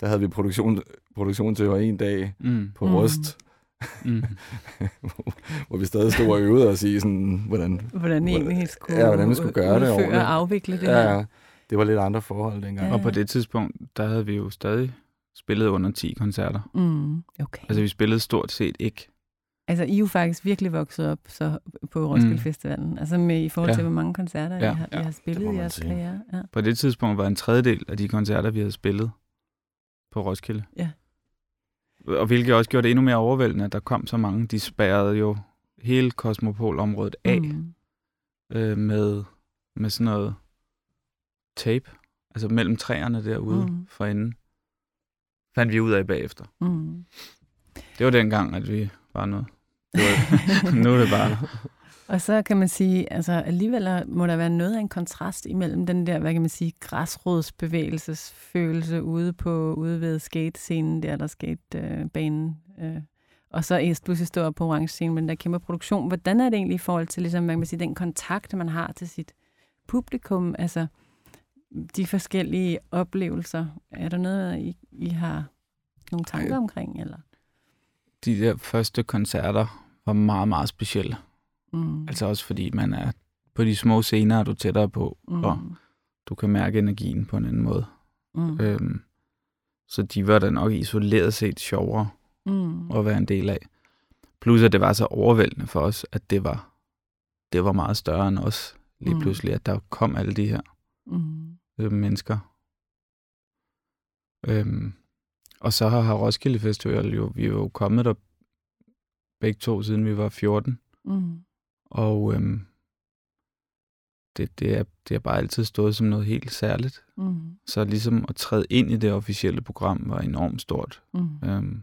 der havde vi produktion, produktion til over en dag Mm. på Mm. rust, Mm. hvor vi stadig stod og øvede os i sådan, hvordan... Hvordan I egentlig skulle, Ja, hvordan vi skulle gøre det udføre og afvikle det Ja, her. ja, det var lidt andre forhold dengang. Ja. Og på det tidspunkt, der havde vi jo stadig spillet under 10 koncerter. Mm. Okay. Altså, vi spillede stort set ikke. Altså, I er jo faktisk virkelig vokset op så på Roskilde Mm. Festivalen. Altså med, i forhold til, Ja. hvor mange koncerter Ja, I, har, I ja, har spillet i jeres sige. karriere. Ja. På det tidspunkt var en tredjedel af de koncerter, vi havde spillet på Roskilde. Ja. Og hvilket også gjorde det endnu mere overvældende, at der kom så mange. De spærrede jo hele Kosmopol-området af Mm. øh, med, med sådan noget tape. Altså mellem træerne derude mm. for enden. Fandt vi ud af bagefter. Mm. Det var dengang, at vi var noget. Nu er det bare... Og så kan man sige, altså alligevel må der være noget af en kontrast imellem den der, hvad kan man sige, græsrodsbevægelsesfølelse ude på ude ved skatescenen der, der skatebanen, øh, og så er pludselig stå op på orange scenen med den der kæmpe produktion. Hvordan er det egentlig i forhold til ligesom, hvad kan man sige, den kontakt, man har til sit publikum, altså de forskellige oplevelser? Er der noget, I, I har nogle tanker Ej. omkring? Eller? De der første koncerter var meget, meget specielle. Mm. Altså også fordi man er på de små scener, er du tættere på, mm. og du kan mærke energien på en anden måde. mm. Øhm, så de var da nok isoleret set sjovere mm. at være en del af. Plus at det var så overvældende for os, at det var, det var meget større end os lige Mm. pludselig, at der kom alle de her Mm. øh, mennesker. Øhm, og så har Roskilde Festival jo, vi er jo kommet der begge to, siden vi var 14. Mm. Og øhm, det, det, er, det har bare altid stået som noget helt særligt. Mm. Så ligesom at træde ind i det officielle program var enormt stort. Mm. Øhm,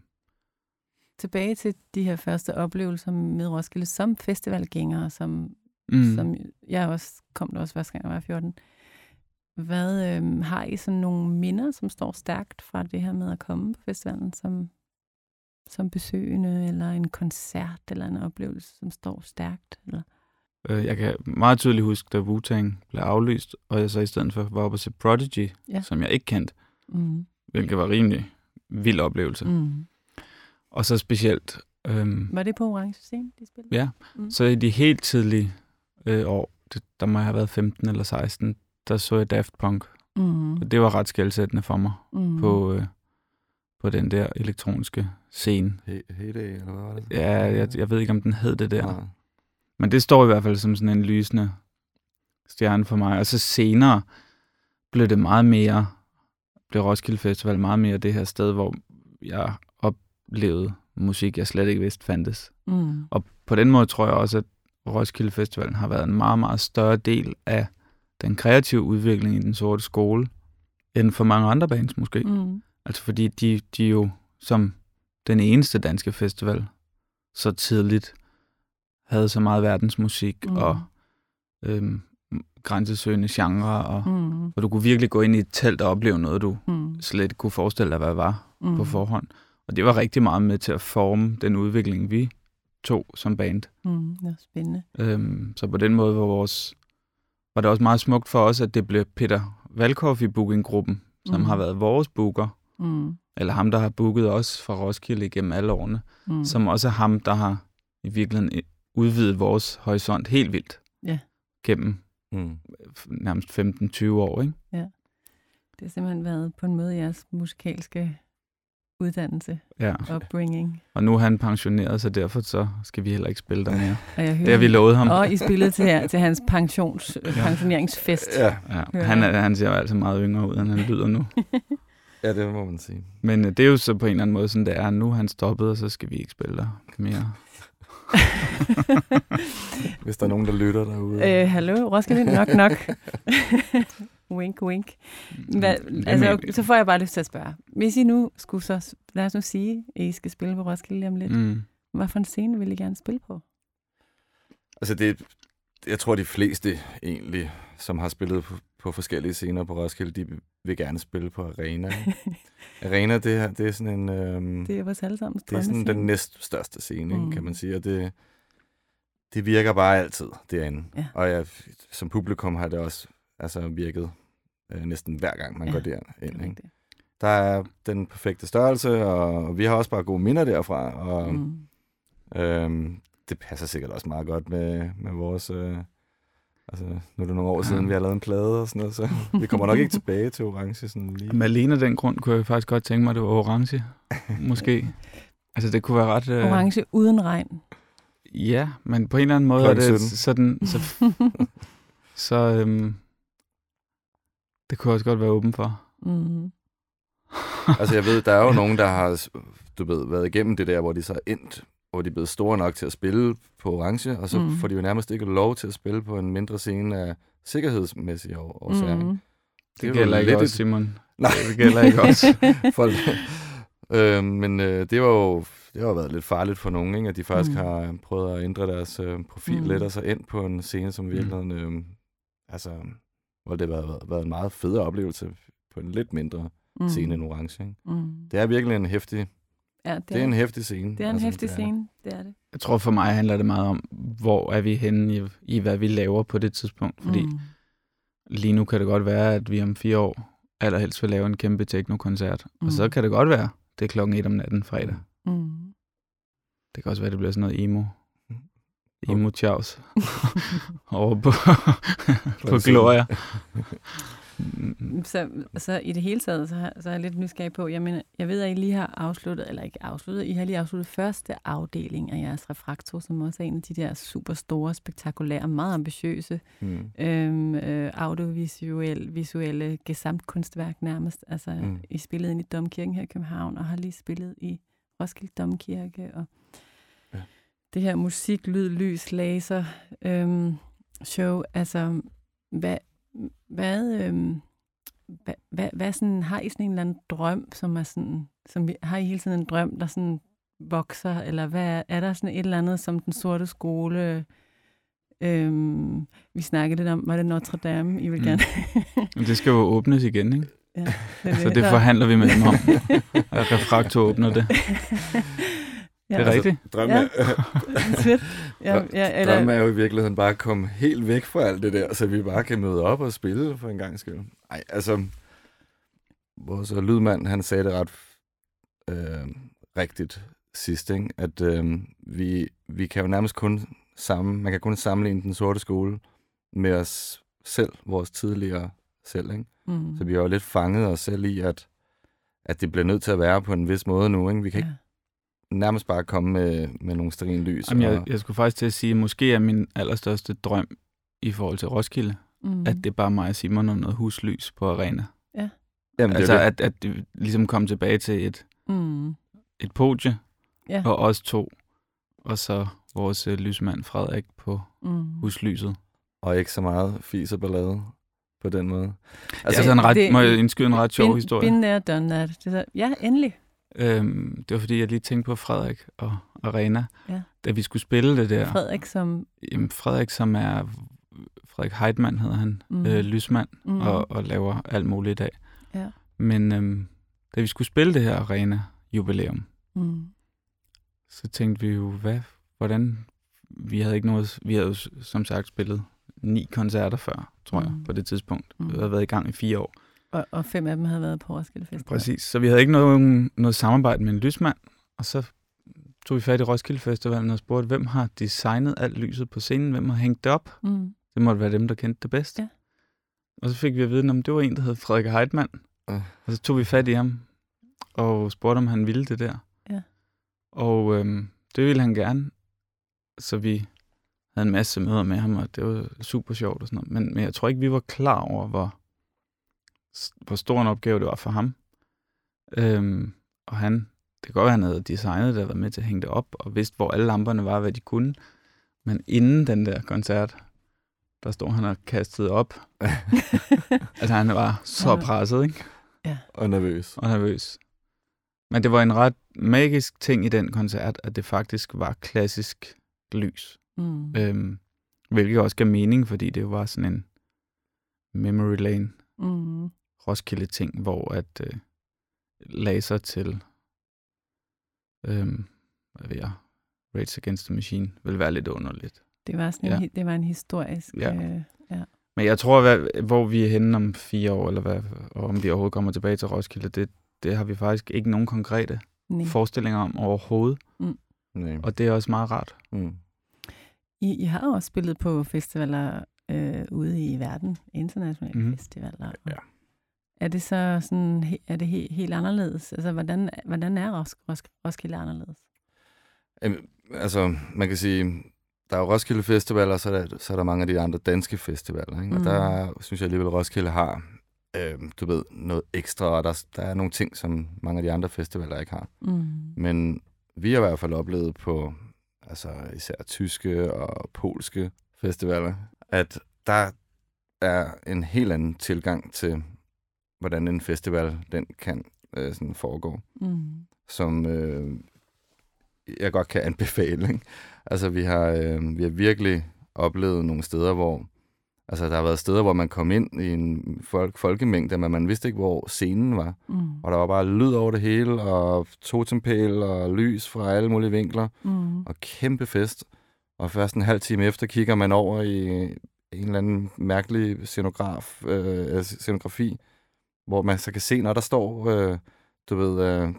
Tilbage til de her første oplevelser med Roskilde som festivalgængere, som, mm, som jeg også kom der også første gang, jeg var 14. Hvad øhm, har I sådan nogle minder, som står stærkt fra det her med at komme på festivalen som, som besøgende, eller en koncert, eller en oplevelse, som står stærkt? Eller? øh, jeg kan meget tydeligt huske, da Wu-Tang blev aflyst, og jeg så i stedet for var oppe og se Prodigy, Ja. som jeg ikke kendte, Mm. hvilket var rimelig vild oplevelse. Mm. Og så specielt, øhm, Var det på Orange Scene, de spillede? ja, Mm. så i de helt tidlige øh, år, det, der må jeg have været 15 eller 16, der så jeg Daft Punk. Mm. Og det var ret skældsættende for mig Mm. på, øh, på den der elektroniske scene. Hey, eller hvad var det? Ja, jeg, jeg ved ikke, om den hed det der. Nej. Men det står i hvert fald som sådan en lysende stjerne for mig. Og så senere blev det meget mere, blev Roskilde Festival meget mere det her sted, hvor jeg oplevede musik, jeg slet ikke vidste fandtes. Mm. Og på den måde tror jeg også, at Roskilde Festivalen har været en meget, meget større del af den kreative udvikling i den sorte skole, end for mange andre bands måske. Mm. Altså fordi de, de jo som den eneste danske festival så tidligt havde så meget verdensmusik Mm. og øhm, grænsesøgende genre, og, Mm. og du kunne virkelig gå ind i et telt og opleve noget, du Mm. slet ikke kunne forestille dig, hvad var Mm. på forhånd. Og det var rigtig meget med til at forme den udvikling, vi tog som band. Mm. Det er spændende. Øhm, så på den måde var, vores, var det også meget smukt for os, at det blev Peter Valkhoff i bookinggruppen, som Mm. har været vores booker, Mm. eller ham, der har booket os fra Roskilde igennem alle årene, Mm. som også er ham, der har i virkeligheden udvidet vores horisont helt vildt. Ja. Gennem Mm. nærmest 15-20 år, ikke? Det har simpelthen været på en måde jeres musikalske uddannelse, Ja. upbringing. Og nu er han pensioneret, så derfor så skal vi heller ikke spille der mere. Og jeg hører, Det har vi lovet ham. Og I spillede til, til hans pensions, pensioneringsfest. Ja. Ja, han, er, han ser jo altså meget yngre ud, end han lyder nu. ja, det må man sige. Men øh, det er jo så på en eller anden måde sådan, det er. Nu er han stoppet, og så skal vi ikke spille der mere. Hvis der er nogen, der lytter derude. øh, hallo, Roskilde, nok nok. wink, wink. Hvad, Mm, altså, men- okay, så får jeg bare lyst til at spørge. Hvis I nu skulle så, lad os nu sige, at I skal spille på Roskilde lige om lidt. Mm. Hvad for en scene vil I gerne spille på? Altså, det, jeg tror, de fleste egentlig, som har spillet på, på forskellige scener på Roskilde, de vil gerne spille på Arena. Arena, det, er, det er sådan en... Øhm, Det er vores allesammens det er sådan den næst største scene, Mm. kan man sige. Og det, det virker bare altid derinde. Ja. Og jeg, som publikum har det også altså, virket øh, næsten hver gang, man Ja, går Det derind. er Ikke? Der er den perfekte størrelse, og vi har også bare gode minder derfra. Og, Mm. Øhm, det passer sikkert også meget godt med, med vores... Øh, altså, nu er det nogle år siden, Ja. vi har lavet en plade og sådan noget, så vi kommer nok ikke tilbage til Orange sådan lige. Men alene af den grund kunne jeg faktisk godt tænke mig, at det var orange. Måske. Altså, det kunne være ret... Øh, Orange uden regn. Ja, men på en eller anden måde er Klokken det 17. sådan... Så, så øhm, det kunne også godt være åben for. mm. Altså, jeg ved, der er jo nogen, der har du ved, været igennem det der, hvor de så er endt, hvor de er blevet store nok til at spille på Orange, og så Mm. mm. får de jo nærmest ikke lov til at spille på en mindre scene af sikkerhedsmæssige år- årsager. Mm. Mm. Det, jo gælder ikke et- Simon. Nej. Det gælder ikke os. Folk. øh, men øh, det var jo det har jo været lidt farligt for nogen, ikke? at de faktisk Mm. mm. har prøvet at ændre deres øh, profil Mm. mm. lidt, og så ind på en scene, som virkelig, øh, altså, hvor det har været, været en meget federe oplevelse på en lidt mindre mm. scene end Orange. Ikke? Mm. Det er virkelig en hæftig, Ja, det, det er en hæftig scene. det er en altså, hæftig det er- scene. Det er det. Jeg tror for mig handler det meget om, hvor er vi henne i, i hvad vi laver på det tidspunkt. Fordi mm. Mm. lige nu kan det godt være, at vi om fire år allerhelst vil lave en kæmpe teknokoncert. Mm. Mm. Og så kan det godt være, det er klokken et om natten fredag. Mm. Det kan også være, det bliver sådan noget emo. Emo Chaos. Over på, på. Gloria. Så, så i det hele taget, så, har- så er jeg lidt nysgerrig på, jeg, mener, jeg ved, at I lige har afsluttet, eller ikke afsluttet, I har lige afsluttet første afdeling af jeres refraktor, som også er en af de der super store, spektakulære, meget ambitiøse, Mm. øhm, øh, audiovisuelle visuelle gesamtkunstværk nærmest. Altså, mm. I spillede ind i Domkirken her i København, og har lige spillet i Roskilde Domkirke, og. Det her musik, lyd, lys, laser øhm, show, altså, hvad, hvad, øhm, hvad, hvad, hvad sådan, har I sådan en eller anden drøm, som er sådan, som vi, har I hele tiden en drøm, der sådan vokser, eller hvad er, er der sådan et eller andet, som den sorte skole, øhm, vi snakkede lidt om, var det Notre Dame, I vil Mm. gerne? Det skal jo åbnes igen, ikke? ja, det Så det forhandler vi med dem om. Refraktor åbner det. ja, Det er rigtigt. Drømmen, Ja. ja. Ja, ja, eller, drømmen er jo i virkeligheden bare at komme helt væk fra alt det der, så vi bare kan møde op og spille for en gang skyld. Nej, altså, vores lydmand, han sagde det ret øh, rigtigt sidst, ikke? at øh, vi, vi kan jo nærmest kun sammen, man kan kun sammenligne den sorte skole med os selv, vores tidligere selv. Ikke? mm, Så vi har jo lidt fanget os selv i, at, at det bliver nødt til at være på en vis måde nu. Ikke? Vi kan ja. ikke nærmest bare komme med, med nogle strin lys. Jamen, jeg, og, jeg skulle faktisk til at sige, at måske er min allerstørste drøm i forhold til Roskilde, Mm. at det er bare mig og Simon og noget huslys på arena. jamen, altså, det jo at, at det ligesom kom tilbage til et, Mm. et podie, Ja. og os to, og så vores uh, lysmand Frederik på Mm. huslyset. og ikke så meget fis og ballade på den måde. Altså, det er altså en ret, det- må jeg indskyde en ret sjov Bin- historie? Been there, done that. Det er, så- ja, endelig. Øhm, det var fordi, jeg lige tænkte på Frederik og Arena, Ja. da vi skulle spille det der. Frederik som... Jamen, Frederik, som er Frederik Heidmann hedder han, Mm. øh, lysmand, Mm. og, og laver alt muligt i dag. Ja. Men øhm, da vi skulle spille det her arena jubilæum, Mm. så tænkte vi jo, hvad, hvordan, vi havde ikke noget, vi havde jo som sagt spillet ni koncerter før, tror jeg, Mm. på det tidspunkt. Mm. Vi havde været i gang i fire år. Og, og fem af dem havde været på Roskilde Festival. Præcis, så vi havde ikke noget, noget samarbejde med en lysmand, og så tog vi fat i Roskilde Festivalen og spurgte, hvem har designet alt lyset på scenen, hvem har hængt det op? Mm. Det måtte være dem, der kendte det bedst. Ja. Og så fik vi at vide, om det var en, der hed Frederik Heidmann. Øh. Og så tog vi fat i ham og spurgte, om han ville det der. Ja. Og øhm, det ville han gerne. Så vi havde en masse møder med ham, og det var super sjovt og sådan noget. Men, men jeg tror ikke, vi var klar over, hvor, hvor stor en opgave det var for ham. Øhm, og han, det kan godt være, han havde designet det og været med til at hænge det op, og vidste, hvor alle lamperne var, hvad de kunne. Men inden den der koncert, der stod han og kastede op. altså han var så Ja. presset, ikke? Og nervøs. Og nervøs. Men det var en ret magisk ting i den koncert, at det faktisk var klassisk lys. Mm. Øhm, hvilket også gav mening, fordi det var sådan en memory lane Mm. Roskilde ting, hvor at øh, laser til øhm, hvad ved jeg, Rage Against the Machine vil være lidt underligt. Det var sådan en, Ja. hi- det var en historisk... Ja. Øh, Men jeg tror, hvad, hvor vi er henne om fire år, eller hvad, og om vi overhovedet kommer tilbage til Roskilde, det, det har vi faktisk ikke nogen konkrete nej. forestillinger om overhovedet. Nej. Og det er også meget rart. Mm. I, I har også spillet på festivaler øh, ude i verden, internationale mm. festivaler. Ja. Er det så sådan, er det he, helt anderledes? Altså, hvordan, hvordan er Ros, Ros, Roskilde anderledes? Jamen, altså, man kan sige, der er jo Roskilde Festival, og så er der, så er der mange af de andre danske festivaler. Ikke? Og Mm. der synes jeg alligevel, at Roskilde har, øh, du ved, noget ekstra, og der, der er nogle ting, som mange af de andre festivaler ikke har. Mm. Men vi har i hvert fald oplevet på altså især tyske og polske festivaler, at der er en helt anden tilgang til, hvordan en festival den kan øh, sådan foregå Mm. som øh, jeg godt kan anbefale. Ikke? Altså, vi har, øh, vi har virkelig oplevet nogle steder, hvor altså, der har været steder, hvor man kom ind i en folk, folkemængde, men man vidste ikke, hvor scenen var. Mm. Og der var bare lyd over det hele, og totempæl og lys fra alle mulige vinkler, Mm. og kæmpe fest. Og først en halv time efter kigger man over i en eller anden mærkelig scenograf, øh, scenografi, hvor man så kan se, når der står, øh, du ved, øh,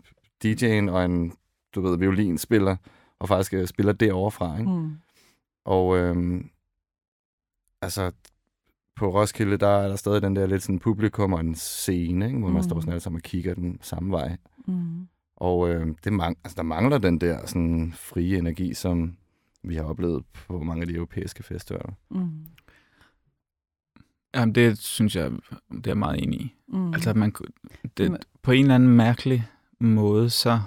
DJ'en og en, du ved, violinspiller, og faktisk øh, spiller derovre fra, ikke? Mm. Og øh, altså, på Roskilde, der er der stadig den der lidt sådan publikum og en scene, ikke? hvor man Mm. står sådan alle sammen og kigger den samme vej. Mm. Og øh, det mang- altså, der mangler den der sådan frie energi, som vi har oplevet på mange af de europæiske festivaler. Mm. Jamen, det synes jeg, det er meget enig i. Mm. Altså, man, det, på en eller anden mærkelig måde, så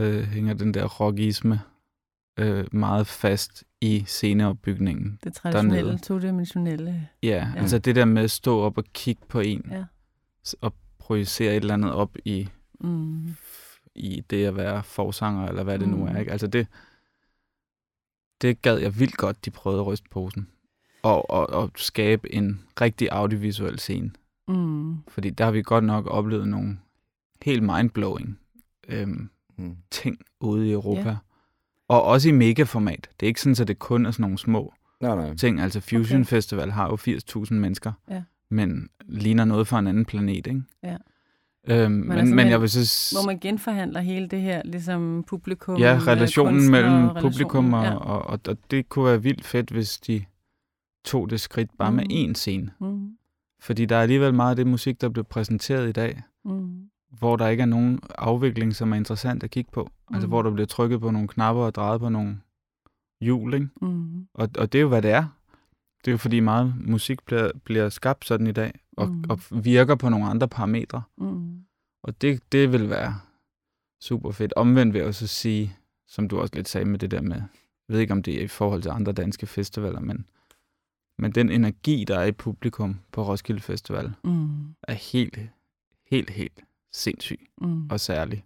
øh, hænger den der rockisme øh, meget fast i sceneopbygningen. det traditionelle, dernede. todimensionelle. Ja, Ja. altså det der med at stå op og kigge på en, Ja. og projicere et eller andet op i, Mm. i det at være forsanger, eller hvad det nu er. Mm. Ikke? Altså det, det gad jeg vildt godt, de prøvede at ryste posen. Og, og, og skabe en rigtig audiovisuel scene. Mm. Fordi der har vi godt nok oplevet nogle helt mindblowing øhm, Mm. ting ude i Europa. Ja. Og også i megaformat. Det er ikke sådan, at det kun er sådan nogle små Nej, nej. ting. Altså Fusion Okay. Festival har jo 80.000 mennesker. Ja. Men ligner noget fra en anden planet, ikke? Ja. Øhm, men, altså, men men- jeg vil så... Hvor man genforhandler hele det her, ligesom publikum. Ja, relationen mellem relationen, publikum, og, Ja. og, og, og det kunne være vildt fedt, hvis de tog det skridt bare mm. med én scene. Mm. Fordi der er alligevel meget af det musik, der bliver præsenteret i dag, Mm. hvor der ikke er nogen afvikling, som er interessant at kigge på. Mm. Altså Mm. hvor der bliver trykket på nogle knapper og drejet på nogle hjul, ikke? Mm. Og, og det er jo, hvad det er. Det er jo, fordi meget musik bliver, bliver skabt sådan i dag, og, mm. og virker på nogle andre parametre. Mm. Og det, det vil være super fedt. Omvendt vil jeg også sige, som du også lidt sagde med det der med, jeg ved ikke, om det er i forhold til andre danske festivaler, men, men den energi, der er i publikum på Roskilde Festival, Mm. er helt, helt, helt sindssyg Mm. og særlig.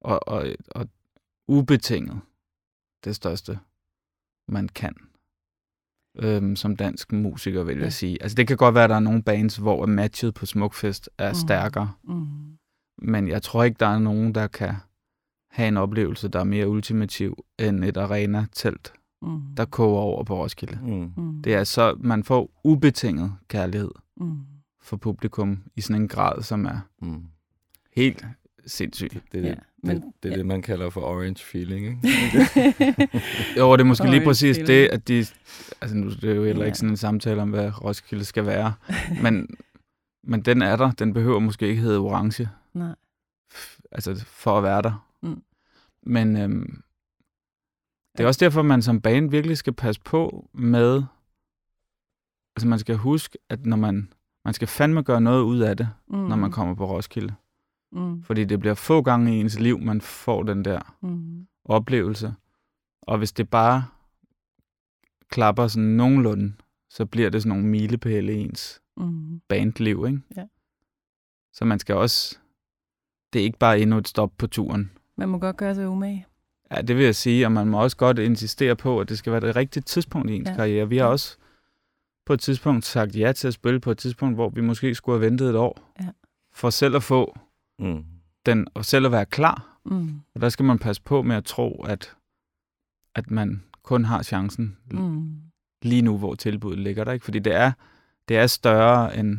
Og, og, og ubetinget det største, man kan øhm, som dansk musiker, vil jeg Ja. sige. Altså det kan godt være, at der er nogle bands, hvor matchet på Smukfest er Mm. stærkere, Mm. men jeg tror ikke, der er nogen, der kan have en oplevelse, der er mere ultimativ end et arena-telt, Mm. der koger over på Roskilde. Mm. Mm. Det er så, man får ubetinget kærlighed Mm. for publikum i sådan en grad, som er Mm. helt sindssyg. Det, det, Ja, det, men- det, det er ja. det, man kalder for orange feeling, ikke? Jo, det er måske lige Orange præcis feeling. det, at de... Altså nu det er jo heller Ja. ikke sådan en samtale om, hvad Roskilde skal være. men, men den er der. Den behøver måske ikke hedde orange. Nej. F- Altså for at være der. Mm. Men øhm, det er også derfor, man som band virkelig skal passe på med... Altså man skal huske, at når man... Man skal fandme gøre noget ud af det, Mm. når man kommer på Roskilde. Mm. Fordi det bliver få gange i ens liv, man får den der Mm. oplevelse. Og hvis det bare klapper sådan nogenlunde, så bliver det sådan nogle milepæle i ens Mm. bandliv, ikke? Ja. Så man skal også... Det er ikke bare endnu et stop på turen. Man må godt gøre sig umage. Ja, det vil jeg sige, og man må også godt insistere på, at det skal være det rigtige tidspunkt i ens Ja. karriere. Vi har også på et tidspunkt sagt ja til at spille på et tidspunkt, hvor vi måske skulle have ventet et år. Ja. For selv at få Mm. den, og selv at være klar. Mm. Og der skal man passe på med at tro, at, at man kun har chancen Mm. lige nu, hvor tilbuddet ligger der. Ikke? Fordi det er, det er større end...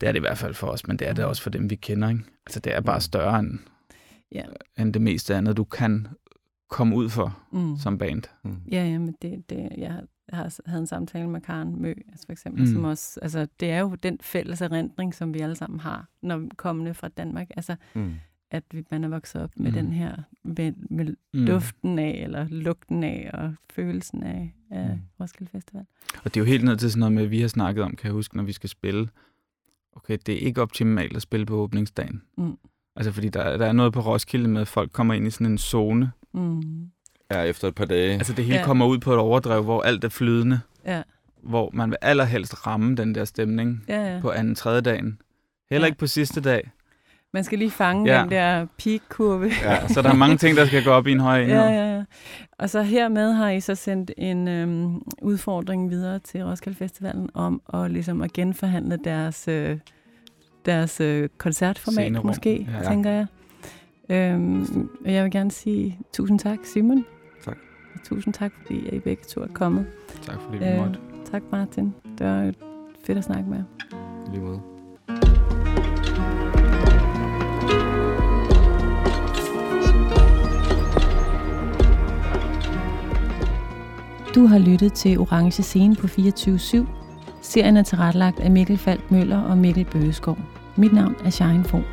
Det er det i hvert fald for os, men det er det også for dem, vi kender. Ikke? Altså, det er bare større end, Ja. end det meste andet, du kan komme ud for Mm. som band. Mm. Ja, ja, men det, det, jeg har- har havde en samtale med Karen Mø, altså for eksempel, Mm. som også, altså det er jo den fælles erindring, som vi alle sammen har, når kommende fra Danmark, altså Mm. at vi- man er vokset op med Mm. den her, med, med Mm. duften af, eller lugten af, og følelsen af, af Mm. mm. Roskilde Festival. Og det er jo helt ned til sådan noget med, at vi har snakket om, kan jeg huske, når vi skal spille. Okay, det er ikke optimalt at spille på åbningsdagen. Mm. Altså, fordi der, der er noget på Roskilde med, at folk kommer ind i sådan en zone. Mm. Ja, efter et par dage. Altså, det hele Ja. kommer ud på et overdrev, hvor alt er flydende. Ja, Hvor man vil allerhelst ramme den der stemning ja, ja. på anden, tredje dagen. Heller Ja. ikke på sidste dag. Man skal lige fange Ja. den der peak-kurve. Ja, så der er mange ting, der skal gå op i en høj enhed. Ja, ja, ja. Og så hermed har I så sendt en øhm, udfordring videre til Roskilde Festivalen om at, ligesom at genforhandle deres, øh, deres øh, koncertformat, Scenerum, måske, ja. tænker jeg. Øhm, og jeg vil gerne sige tusind tak, Simon. Tak. Og tusind tak, fordi I begge to er kommet. Tak fordi vi Øh, måtte. tak, Martin. Det var fedt at snakke med jer. Lige måde. Du har lyttet til Orange Scene på 24-7. Serien er tilrettelagt af Mikkel Falk Møller og Mikkel Bøgeskov. Mit navn er Shine Fogh.